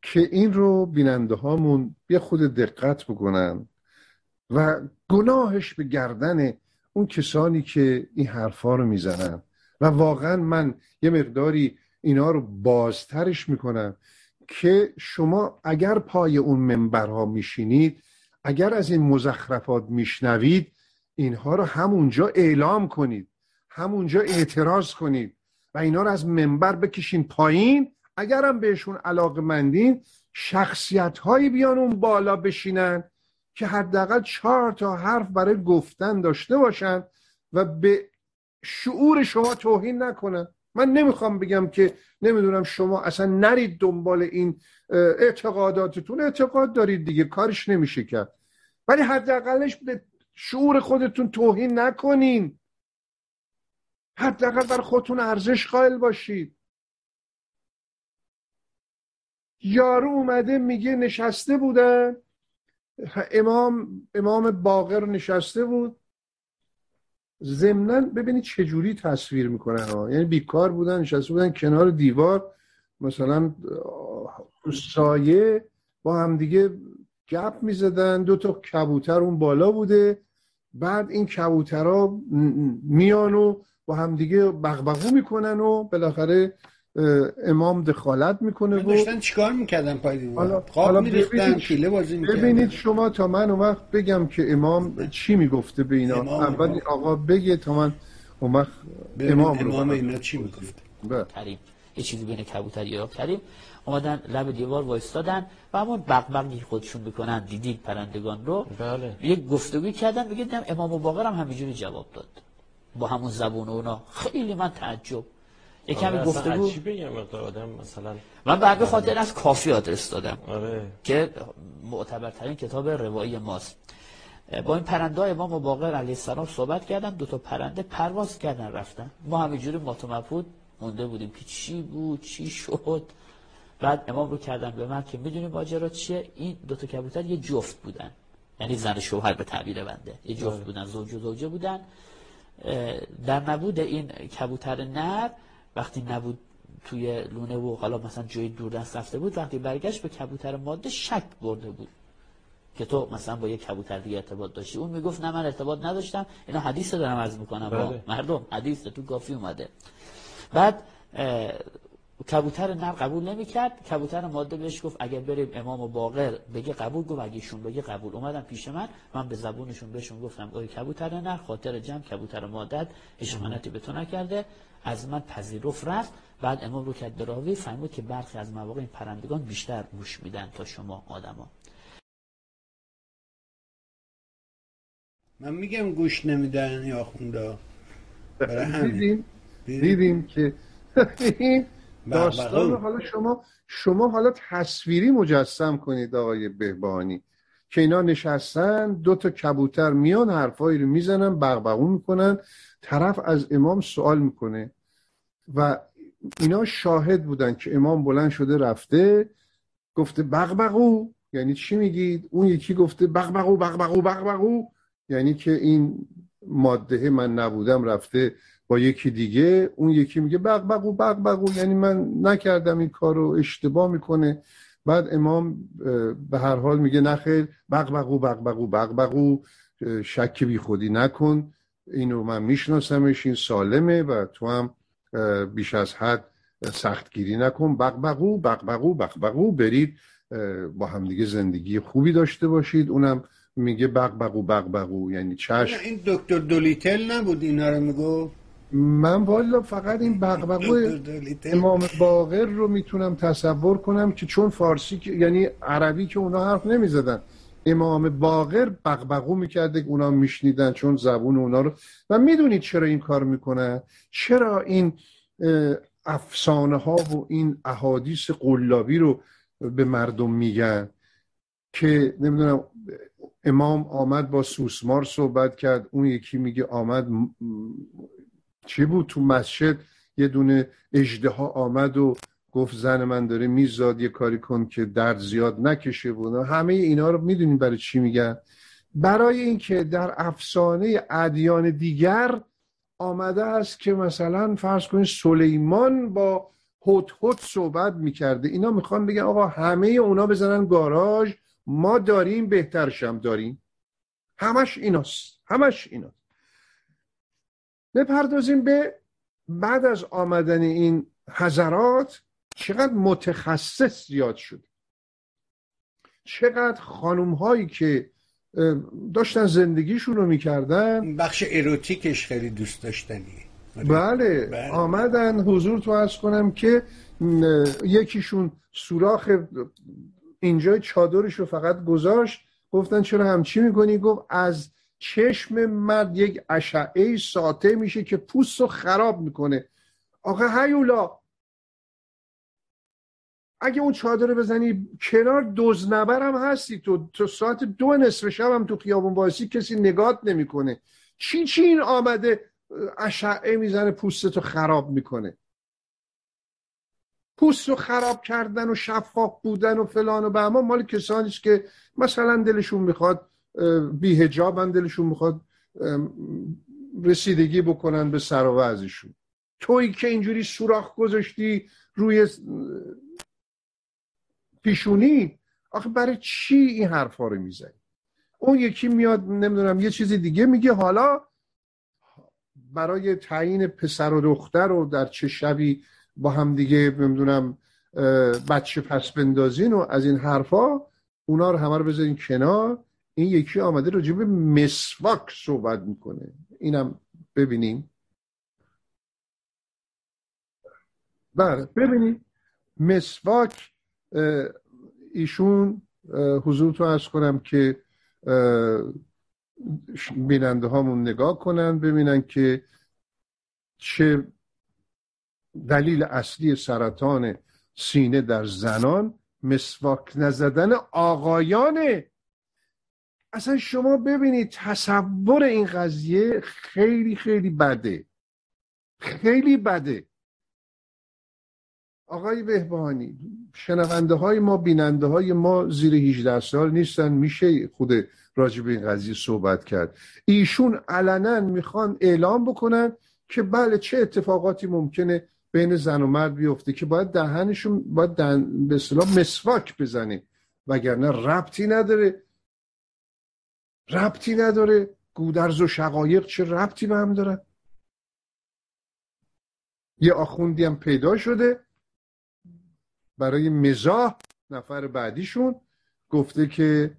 که این رو بیننده هامون یه خود دقت بکنن و گناهش به گردن اون کسانی که این حرفا رو می‌زنن. و واقعا من یه مقداری اینا رو بازترش می‌کنم که شما اگر پای اون منبرها میشینید اگر از این مزخرفات میشنوید اینها رو همونجا اعلام کنید همونجا اعتراض کنید. و اینا رو از منبر بکشین پایین. اگرم بهشون علاقه مندین شخصیت هایی بیان اون بالا بشینن که حداقل چهار تا حرف برای گفتن داشته باشن و به شعور شما توهین نکنن. من نمی‌خوام بگم که نمی‌دونم شما اصلا نرید دنبال این اعتقاداتتون. اعتقاد دارید دیگه کارش نمیشه کرد. ولی حداقلش به شعور خودتون توهین نکنین. حداقل بر خودتون ارزش قائل باشید. یارو اومده میگه نشسته بودن امام امام باقر نشسته بود. ضمنا ببینید چجوری تصویر می‌کنن ها. یعنی بیکار بودن نشسته بودن کنار دیوار. مثلا سایه با هم دیگه گپ می‌زدن. دو تا کبوتر اون بالا بوده. بعد این کبوترها میان و با هم دیگه بغبغو می‌کنن و بالاخره امام دخالت می‌کنه و داشتن چیکار می‌کردن پای دیوار؟ خواب میریختن پیله بازی می‌کردن ببینید شما تا من اون وقت بگم که امام چی می‌گفته به اینا؟ اول آقا بگه تا من اون وقت امام, امام اینا چی می‌گفته بله. کریم یه چیزی بین کبوتر یا کریم. اومدن لب دیوار وایستادن و همون بغبغی خودشون می‌کنن. دیدید پرندگان رو. بله. یک گفتگوی کردن. بگید امام و باقر هم همینجوری جواب داد. با همون زبون اونا. خیلی من تعجب. کمی آره گفتگو چی بگم؟ آدم مثلا من بعد به خاطر از کافی آدرس دادم. آره. که معتبرترین کتاب روایی ماست. با این پرنده های امام باقر علیه السلام صحبت کردن دو تا پرنده پرواز کردن رفتن. ما همینجوری ماتو مونده بودیم. که چی بود؟ چی شد؟ بعد امام رو کردن به من که می‌دونی ماجرا چیه؟ این دو تا کبوتر یه جفت بودن. یعنی زن شوهر به تعبیر بنده. یه جفت آره. بودن زوج و زوجه بودن. در نبود این کبوتر نر وقتی نبود توی لونه و حالا مثلا جای دوردست رفته بود وقتی برگشت به کبوتر ماده شک برده بود که تو مثلا با یک کبوتر دیگه ارتباط داشتی. اون می‌گفت نه من ارتباط نداشتم. اینا حدیث دارم عرض می‌کنم. بله. مردم حدیث تو کافی اومده. بعد کبوتر نر قبول نمی‌کرد. کبوتر ماده بهش گفت اگر بریم امام و باقر بگه قبول گفت اگه ایشون بگه قبول. اومدن پیش من من به زبونشون بهشون گفتم اوی کبوتر نر خاطر جمع کبوتر مادت اشمانتی به تو نکرده. از من پذیرفت رفت. بعد امام رو کرد به راوی فهمید که برخی از مواقع این پرندگان بیشتر گوش میدن تا شما آدما. من میگم گوش نمیدن یا خوندا. دیدیم. دیدیم که داستان رو حالا شما شما حالا تصویری مجسم کنید آقای بهبانی که اینا نشستن دو تا کبوتر میان حرفایی رو می‌زنن بغبغو می‌کنن. طرف از امام سوال می‌کنه و اینا شاهد بودن که امام بلند شده رفته گفته بغبغو یعنی چی میگید؟ اون یکی گفته بغبغو بغبغو بغبغو یعنی که این ماده من نبودم رفته با یکی دیگه اون یکی میگه بغبغو بغبغو یعنی من نکردم این کار رو اشتباه می‌کنه بعد امام به هر حال میگه نخیر بغبغو بغبغو بغبغو شک بی خودی نکن اینو من میشناسمش این سالمه و تو هم بیش از حد سختگیری نکن بقبقو بقبقو بقبقو برید با همدیگه زندگی خوبی داشته باشید اونم میگه بقبقو بقبقو یعنی چشم این دکتر دولیتل نبود اینا رو میگو من والا فقط این بقبقو امام باقر رو می‌تونم تصور کنم که چون فارسی یعنی عربی که اونا حرف نمی‌زدن. امام باقر بقبقو می‌کرده که اونا میشنیدن چون زبون اونا رو. و می‌دونید چرا این کار می‌کنن چرا این افسانه ها و این احادیث قلابی رو به مردم میگن؟ که نمی‌دونم امام آمد با سوسمار صحبت کرد اون یکی میگه آمد چی بود تو مسجد؟ یه دونه اجده ها آمد و گفت زن من داره میزاد یه کاری کن که درد زیاد نکشه. بود همه اینا رو می‌دونیم برای چی میگن. برای اینکه در افسانه ادیان دیگر آمده است که مثلا فرض کنید سلیمان با هوت هوت صحبت می‌کرده. اینا می‌خوان بگن آقا همه اونا بزنن گاراژ ما داریم بهترشم داریم. همش ایناست. همش ایناست. بپردازیم به بعد از آمدن این حضرات چقدر متخصص زیاد شد. چقدر خانوم هایی که داشتن زندگیشون رو می‌کردن. بخش اروتیکش خیلی دوست داشتنی بله. بله. آمدن حضور تو از کنم که یکیشون سوراخ اینجا چادرش رو فقط گذاشت. گفتن چرا همچی می‌کنی؟ گفت از چشم مرد یک اشعه ساطع میشه که پوست رو خراب می‌کنه. آقا هیولا اگه اون چادر بزنی کنار دوزنبر هم هستی تو. تو ساعت دو نصف شب هم تو خیابون باسی کسی نگات نمی‌کنه. چی چی این آمده اشعه می‌زنه پوستتو خراب می‌کنه؟ پوست رو خراب کردن و شفاف بودن و فلان و به اما مال کسانی که مثلا دلشون می‌خواد بیهجابن دلشون می‌خواد رسیدگی بکنن به سر و وضعشون تویی که اینجوری سوراخ گذاشتی روی پیشونی آخه برای چی این حرفا رو می‌زنی؟ اون یکی میاد نمی‌دونم یه چیزی دیگه میگه حالا برای تعیین پسر و دختر و در چه شبی با هم دیگه نمی‌دونم بچه پس بندازین و از این حرفا اونا رو همه رو بذارین کنار. این یکی آمده به مسواک صحبت می‌کنه. اینم ببینیم. بله ببینیم. مسواک ایشون حضور تو ارز کنم که بیننده هامون نگاه کنن ببینن که چه دلیل اصلی سرطان سینه در زنان مسواک نزدن آقایانه اصلا شما ببینید تصور این قضیه خیلی خیلی بده. خیلی بده. آقای بهبانی شنونده های ما بیننده های ما زیر 18 سال نیستن. میشه خود راجع به این قضیه صحبت کرد. ایشون علنا می‌خوان اعلام بکنن که بله چه اتفاقاتی ممکنه بین زن و مرد بیفته که باید دهنشون باید دهن به اصطلاح مسواک بزنه وگرنه ربطی نداره. ربطی نداره. گودرز و شقایق چه ربطی به هم دارن؟ یه آخوندی هم پیدا شده. برای مزاح نفر بعدیشون گفته که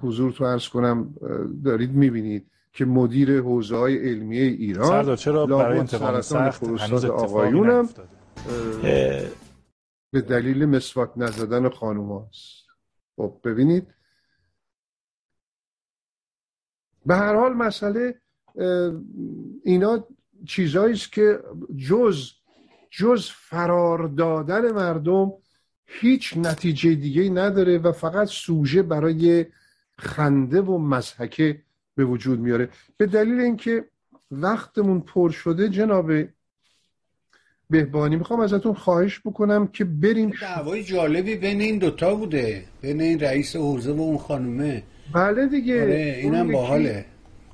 حضور تو ارز کنم دارید می‌بینید که مدیر حوزه های علمیه ایران سردار چرا برای انتقام سخت هنوز آقایونم به دلیل مسواک نزدن خانوم هاست خب ببینید به هر حال مسئله اینا چیزایی است که جز جز فرار دادن مردم هیچ نتیجه دیگه نداره و فقط سوژه برای خنده و مزحکه به وجود میاره. به دلیل اینکه وقتمون پر شده جناب بهبانی می‌خوام ازتون خواهش بکنم که بریم دعوای جالبی بین این دوتا بوده بین این رئیس حوزه و اون خانومه. بله دیگه. آره اینم باحاله.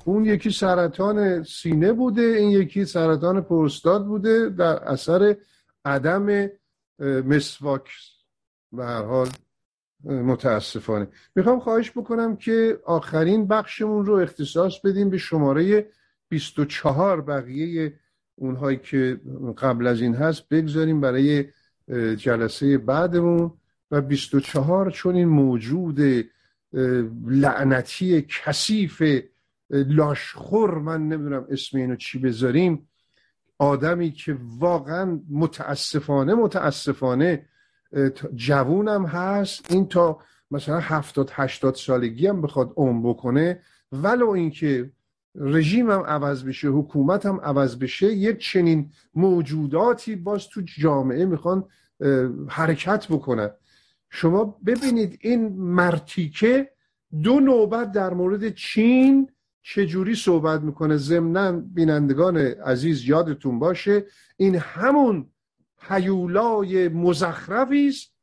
اون یکی سرطان سینه بوده این یکی سرطان پروستات بوده در اثر عدم مسواک. به هر حال متاسفانه. می‌خوام خواهش بکنم که آخرین بخشمون رو اختصاص بدیم به شماره 24 بقیه اونهایی که قبل از این هست بگذاریم برای جلسه بعدمون. و 24 چون این موجود لعنتی کثیف لاشخور من نمی‌دونم اسم اینو چی بذاریم آدمی که واقعا متاسفانه متاسفانه جوونم هست این تا مثلا هفتاد هشتاد سالگی هم بخواد عمر بکنه ولو اینکه رژیم هم عوض بشه حکومت هم عوض بشه یک چنین موجوداتی باز تو جامعه می‌خوان حرکت بکنن. شما ببینید این مرتیکه دو نوبت در مورد چین چجوری صحبت می‌کنه. ضمنا بینندگان عزیز یادتون باشه این همون حیولای مزخرفی است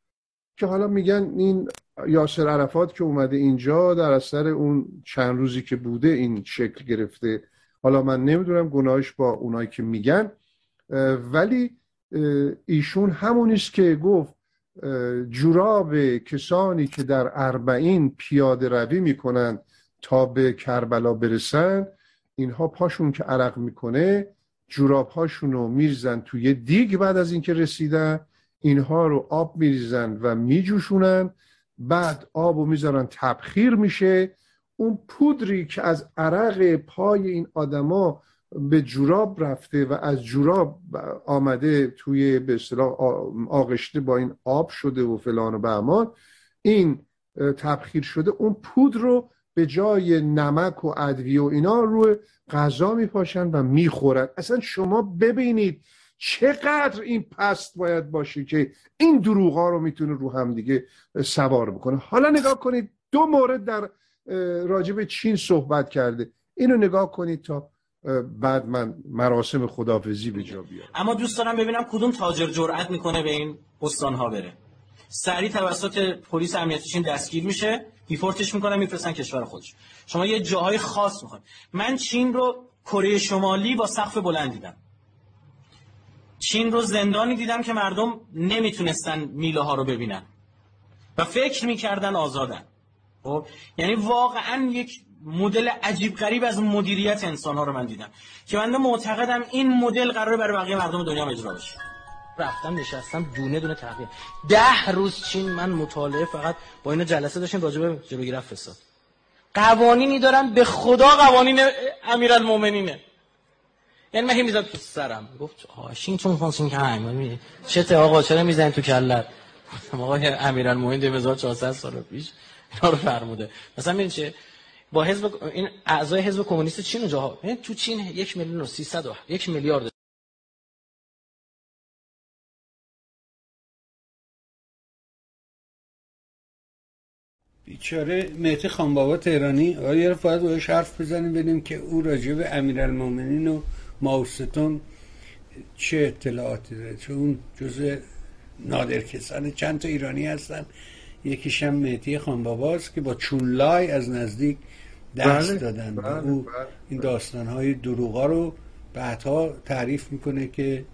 که حالا میگن این یاسر عرفات که اومده اینجا در اثر اون چند روزی که بوده این شکل گرفته. حالا من نمی‌دونم گناهش با اونایی که میگن. ولی ایشون همونیست که گفت جوراب کسانی که در اربعین پیاده روی می‌کنن تا به کربلا برسن اینها پاشون که عرق می‌کنه جوراب هاشون رو میریزن توی دیگ بعد از اینکه رسیدن اینها رو آب میریزن و میجوشونن بعد آب رو می‌ذارن تبخیر میشه. اون پودری که از عرق پای این آدما به جوراب رفته و از جوراب آمده توی به اصطلاح آغشته با این آب شده و فلان و بهمان. این تبخیر شده. اون پودر رو به جای نمک و ادویه و اینا روی غذا میپاشن و می‌خورن. اصلا شما ببینید چقدر این پست باید باشه که این دروغا رو می‌تونه رو هم دیگه سوار بکنه. حالا نگاه کنید دو مورد در راجب چین صحبت کرده. اینو نگاه کنید تا بعد من مراسم خدافزی به جا بیارم. اما دوست دارم ببینم کدوم تاجر جرأت می‌کنه به این استانها بره. سریع توسط پلیس امنیتی چین دستگیر میشه دیپورتش می‌کنن میفرستن کشور خودش. شما یه جاهای خاص می‌خواید. من چین رو کره شمالی با سقف بلند دیدم. چین رو زندانی دیدم که مردم نمی‌تونستن میله ها رو ببینن. و فکر می‌کردن آزادن. خب؟ یعنی واقعا یک مدل عجیب غریب از مدیریت انسان ها رو من دیدم که من معتقدم این مدل قراره برای بقیه مردم دنیا اجرا بشه. رفتم نشستم دونه دونه تحقیق ده روز چین من مطالعه فقط با اینا جلسه داشتیم راجع به جلوگیری فساد. قوانینی دارن به خدا قوانین امیرالمومنینه. یعنی من می‌زد تو سرم. گفت واشنگتن فانسینگهایم چته آقا چرا می‌زنید تو کلت؟ آقای امیرالمومنین 2400 سال پیش اینا رو فرموده. مثلا ببین چه؟ با حزب این اعضای حزب کمونیست چین اونجا تو چین یک میلیون و 300 یک میلیارد. بیچاره مهدی خانبابا تهرانی. آیا باید باید حرف بزنیم ببینیم که او راجع به امیرالمومنین و ماوستون چه اطلاعاتی داره. چون جزء نادر کسان چند تا ایرانی هستن. یکیش هم مهدی خانباباست که با چونلای از نزدیک دست بله، دادن بله، او بله، این داستان های دروغا رو بعدها تعریف می‌کنه که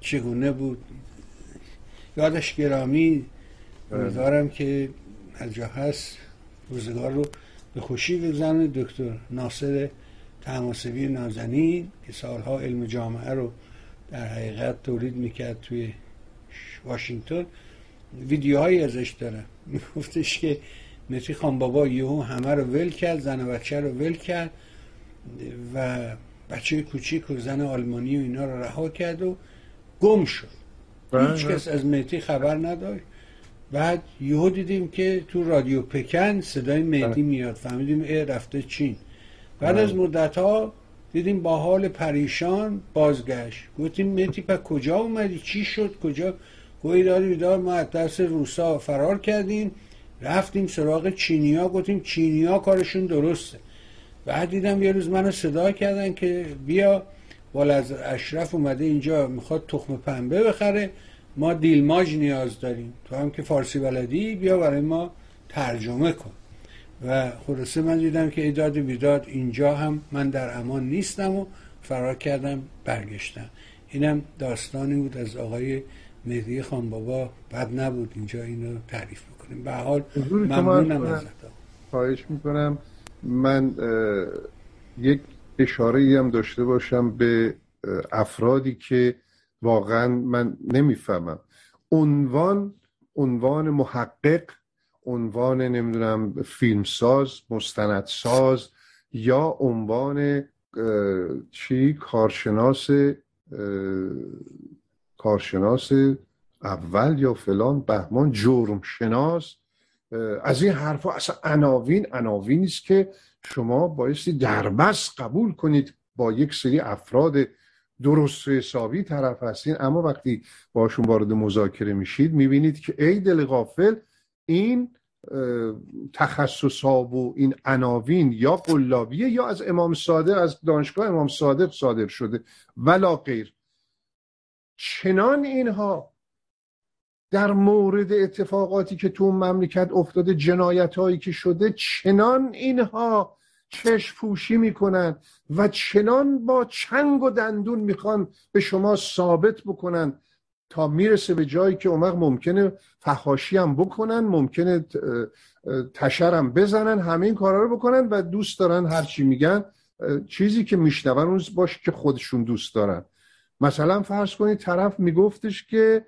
چگونه بود. یادش گرامی امیدوارم که از جا هست روزگار رو به خوشی بگذارن دکتر ناصر تماسبی نازنین که سالها علم جامعه رو در حقیقت تولید می‌کرد توی واشنگتن ویدیوهایی ازش داره. میگفتش که متی خان بابا یهو همه رو ول کرد زن و بچه رو ول کرد و بچه کوچیک و زن آلمانی و اینا رو رها کرد و گم شد. بله، هیچ کس بله. از مهدی خبر نداشت. بعد یهو دیدیم که تو رادیو پکن صدای مهدی بله. میاد. فهمیدیم ای رفته چین. بعد از مدت ها دیدیم با حال پریشان بازگشت. گفتیم مهدی پا کجا اومدی؟ چی شد؟ کجا؟ گویی داری بیدار ما از دست روسا فرار کردیم. رفتیم سراغ چینیا گفتیم چینیا کارشون درسته. بعد دیدم یه روز منو صدا کردن که بیا والا از اشرف اومده اینجا می‌خواد تخم پنبه بخره. ما دیلماج نیاز داریم. تو هم که فارسی بلدی بیا برای ما ترجمه کن. و خلاصه من دیدم که ایداد بیداد اینجا هم من در امان نیستم و فرار کردم برگشتم. اینم داستانی بود از آقای مهدی خان بابا. بد نبود اینجا اینو تعریف بکنیم به حال ممنونم ازت خواهش می‌کنم. من یک اشاره ای هم داشته باشم به افرادی که واقعا من نمی‌فهمم. عنوان عنوان محقق عنوان نمی‌دونم فیلمساز مستندساز یا عنوان چی؟ کارشناس کارشناس اول یا فلان بهمان جرم شناس از این حرفا اصلا عناوین عناوینی است که شما بایستی دربست قبول کنید با یک سری افراد درست و حسابی طرف هستین. اما وقتی باشون وارد مذاکره میشید می‌بینید که ای دل غافل این تخصصا و این عناوین یا قلابیه یا از امام صادق از دانشگاه امام صادق صادر شده ولا غیر. چنان اینها در مورد اتفاقاتی که تو مملکت افتاده جنایت هایی که شده چنان اینها چشم پوشی می‌کنن و چنان با چنگ و دندون می‌خوان به شما ثابت بکنن تا می‌رسه به جایی که اون وقت ممکنه فحاشی هم بکنن ممکنه تشرم بزنن همه این کارا رو بکنن و دوست دارن هرچی میگن. چیزی که میشنون اون باشه که خودشون دوست دارن. مثلا فرض کنید طرف میگفتش که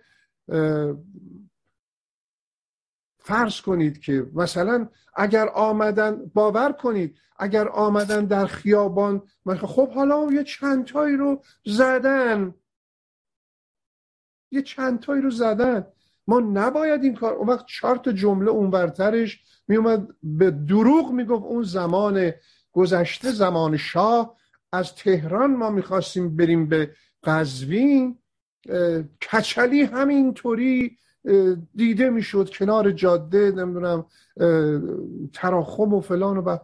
فرض کنید که مثلا اگر آمدن باور کنید اگر آمدن در خیابان خب حالا یه چندتایی رو زدن. یه چندتایی رو زدن. ما نباید این کار اون وقت چهار تا جمله اونورترش میومد به دروغ می‌گفت اون زمان گذشته زمان شاه. از تهران ما می‌خواستیم بریم به قزوین. کچلی همینطوری دیده می‌شد کنار جاده نمی‌دونم تراخم و فلان و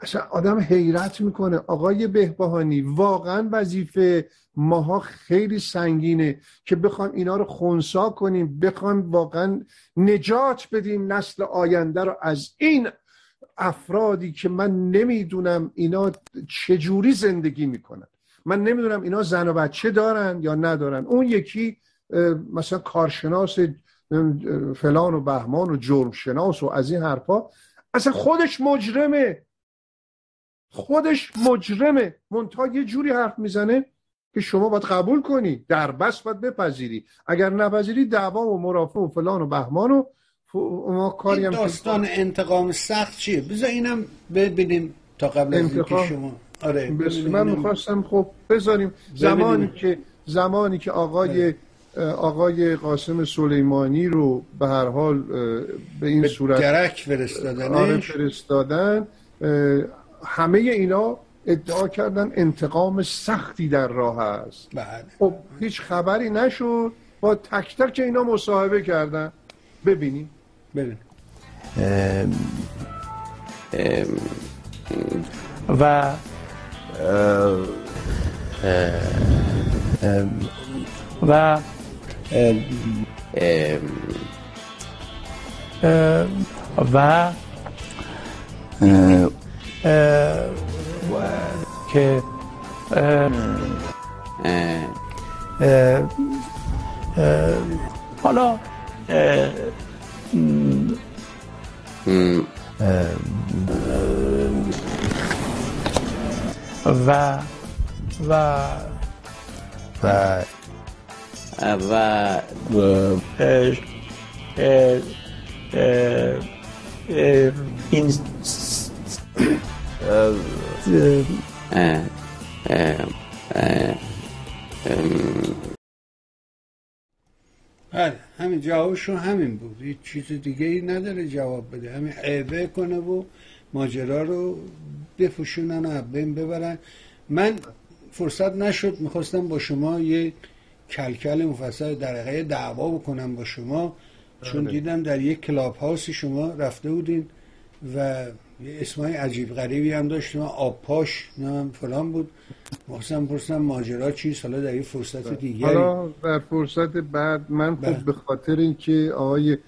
اصلا آدم حیرت می‌کنه. آقای بهبهانی واقعا وظیفه ماها خیلی سنگینه که بخوایم اینا رو خونسا کنیم بخوایم واقعا نجات بدیم نسل آینده رو. از این افرادی که من نمی‌دونم اینا چجوری زندگی می‌کنن. من نمی‌دونم اینا زن و بچه دارن یا ندارن. اون یکی مثلا کارشناس فلان و بهمان و جرمشناس و از این حرفا. اصلا خودش مجرمه. خودش مجرمه. منتها یه جوری حرف می‌زنه که شما باید قبول کنی. در بس باید بپذیری. اگر نپذیری دعوا و مرافع و فلان و بهمان و ما کاری هم داستان انتقام سخت چیه؟ بذار اینم ببینیم تا قبل از اینکه شما آره من می‌خواستم خب بذاریم زمانی که زمانی که آقای آقای قاسم سلیمانی رو به هر حال به این به صورت درک فرستادنش. آره فرستادن همه اینا ادعا کردن انتقام سختی در راه است. بله. خب هیچ خبری نشد. با تک تک اینا مصاحبه کردن. ببینیم. بریم و و و که حالا و و و و این بله همین جوابشون همین بود. هیچ چیز دیگه ای نداره جواب بده. همین عیبه کنه و ماجرا رو بفوشونن و بین ببرن. من فرصت نشد می‌خواستم با شما یه کلکل مفصل در دعوا بکنم با شما چون دیدم در یک کلاب هاوسی شما رفته بودین و یه اسمای عجیب غریبی هم داشت آب پاش نمیم فلان بود. محسن پرسنم ماجرا چیست؟ حالا در این فرصت دیگری. حالا در فرصت بعد من خب به خاطر اینکه آقای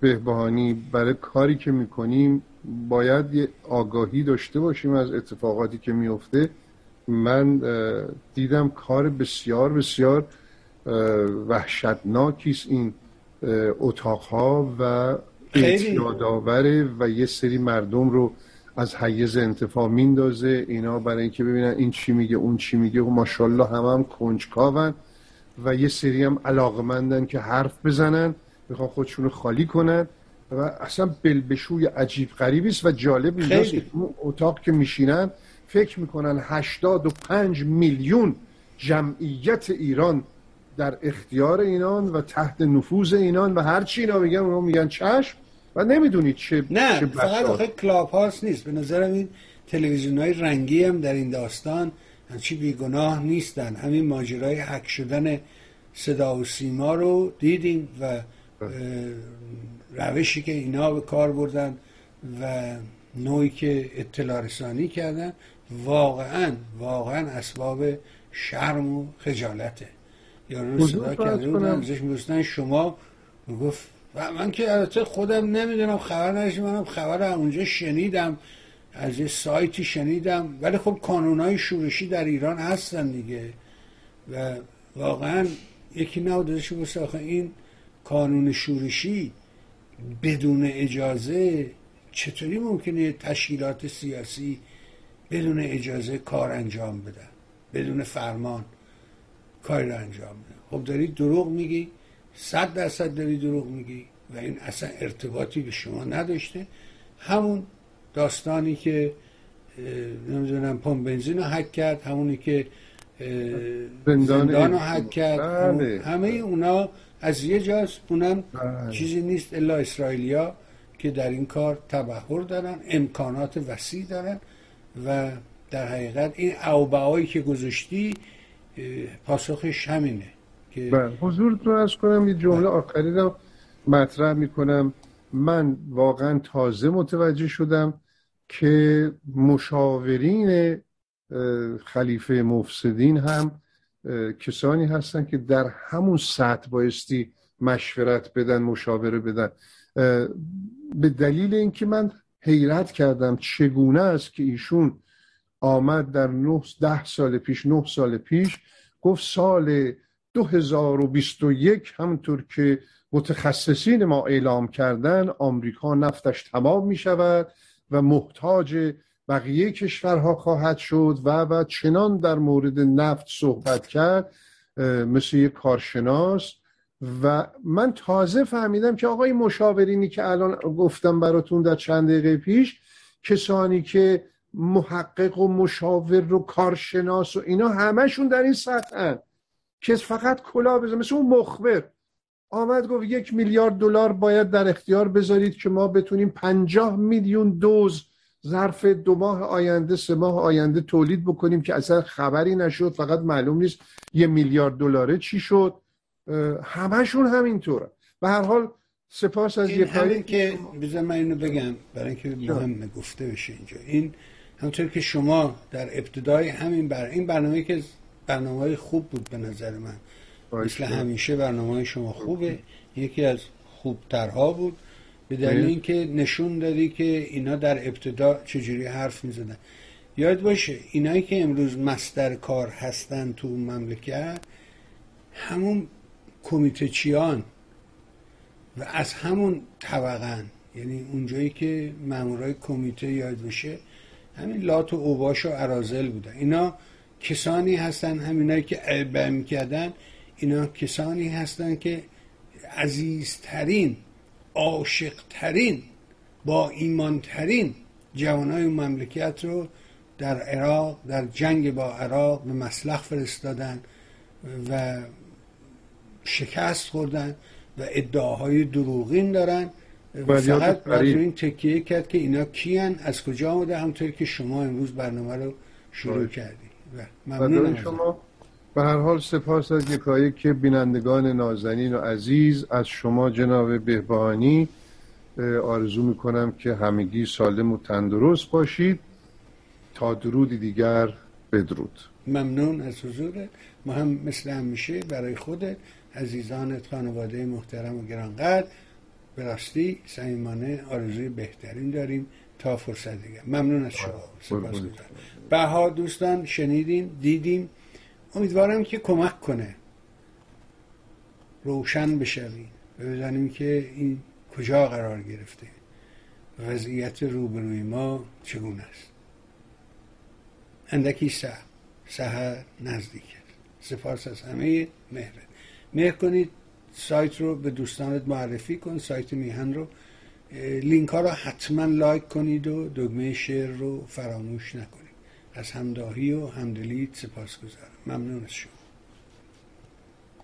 بهبهانی برای کاری که می‌کنیم باید یه آگاهی داشته باشیم از اتفاقاتی که میفته. من دیدم کار بسیار بسیار وحشتناکی است این اتاقها و اعتیادآوره و یه سری مردم رو از حیز انتفاع میندازه. اینا برای اینکه ببینن این چی میگه اون چی میگه. و ماشاءالله هم هم کنجکاون و یه سری هم علاقمندن که حرف بزنن می‌خوان خودشون رو خالی کنن. و اصلا بلبشوی عجیب غریبی است و جالب اینجاست که اون اتاق که میشینن فکر می‌کنن 85 میلیون جمعیت ایران در اختیار اینان و تحت نفوذ اینان و هر چی اینا میگن اونا میگن چشم و نمی‌دونید چه نه چه فقط آخه کلاب هاست نیست. به نظرم این تلویزیون های رنگی هم در این داستان همچی بیگناه نیستن. همین ماجرای حک شدن صدا و سیما رو دیدیم و روشی که اینا به کار بردن و نوعی که اطلاع رسانی کردن واقعا واقعا اسباب شرم و خجالته. یارو رو صدا کرده بودن ازش شما؟ گفت و من که البته خودم نمی‌دونم خبر نداشتم منم خبر اونجا شنیدم از یه سایتی شنیدم. ولی خب کانونهای شورشی در ایران هستن دیگه. و واقعا یکی بسه آخه این کانون شورشی بدون اجازه چطوری ممکنه تشکیلات سیاسی بدون اجازه کار انجام بدن؟ بدون فرمان کاری رو انجام بدن؟ خب داری دروغ میگی صد درصد داری دروغ میگی و این اصلا ارتباطی به شما نداشته. همون داستانی که نمی‌دونم پمپ بنزین رو حک کرد همونی که زندان رو حک کرد. بله. همه اونا از یه جاست اونم بله. چیزی نیست. الا اسرائیلیا که در این کار تبهر دارن امکانات وسیع دارن و در حقیقت این اوبهایی که گذاشتی پاسخش همینه که بله. حضور رو از کنم یه جمله آخری رو مطرح می‌کنم. من واقعا تازه متوجه شدم که مشاورین خلیفه مفسدین هم کسانی هستن که در همون سطح بایستی مشورت بدن مشاوره بدن. به دلیل اینکه من حیرت کردم چگونه است که ایشون آمد در نه ده سال پیش نه سال پیش گفت سال 2021 همونطور که متخصصین ما اعلام کردن آمریکا نفتش تمام می شود و محتاج بقیه کشورها خواهد شد و و چنان در مورد نفت صحبت کرد مثل یک کارشناس. و من تازه فهمیدم که آقای مشاورینی که الان گفتم براتون در چند دقیقه پیش کسانی که محقق و مشاور و کارشناس و اینا همشون در این سطحن که فقط کلا بزن. مثل اون مخبر. آمد گفت یک میلیارد دلار باید در اختیار بذارید که ما بتونیم پنجاه میلیون دوز ظرف دو ماه آینده سه ماه آینده تولید بکنیم که اصلا خبری نشد فقط معلوم نیست یه میلیارد دلاره چی شد. همشون همینطوره. به هر حال سپاس از یه همین که بذار من اینو بگم برای اینکه مهم گفته بشه اینجا. این همونطور که شما در ابتدای همین بر این برنامه که برنامه های خوب بود به نظر من. مثل همیشه برنامه های شما خوبه. یکی از خوبترها بود. به دلیل اه. اینکه نشون دادی که اینا در ابتدا چجوری حرف می‌زدن. یاد باشه اینایی که امروز مستر کار هستن تو مملکت همون کمیته چیان و از همون طبقن یعنی اونجایی که مامورای کمیته یاد بشه همین لات و اوباش و ارازل بودن. اینا کسانی هستن همینایی که اربع می‌کردن اینا کسانی هستن که عزیزترین عاشقترین با ایمانترین جوانای مملکت رو در عراق در جنگ با عراق به مسلخ فرستادن و شکست خوردن و ادعاهای دروغین دارن و ولیات فقط باید. روی این تکیه کرد که اینا کیان از کجا آمده همطور که شما امروز برنامه رو شروع باید. کردی و فدای ممنونم شما به هر حال سپاس از یکایی که بینندگان نازنین و عزیز از شما جناب بهبانی آرزو می‌کنم که همگی سالم و تندرست باشید. تا درودی دیگر بدرود. ممنون از حضورت ما هم مثل همیشه برای خودت عزیزانت خانواده محترم و گرانقدر به راستی صمیمانه آرزوی بهترین داریم تا فرصت دیگه ممنون از شما. سپاس بها دوستان شنیدین دیدیم امیدوارم که کمک کنه. روشن بشویم و بدانیم که این کجا قرار گرفته. وضعیت روبروی ما چگونه است. اندکی سه. سهر نزدیک است. سپاس از همه مهره مهر کنید. سایت رو به دوستانت معرفی کن. سایت میهن رو. لینک ها رو حتما لایک کنید و دگمه شیر رو فراموش نکنید. از همداهی و همدلیت سپاس گذارم ممنون از شما.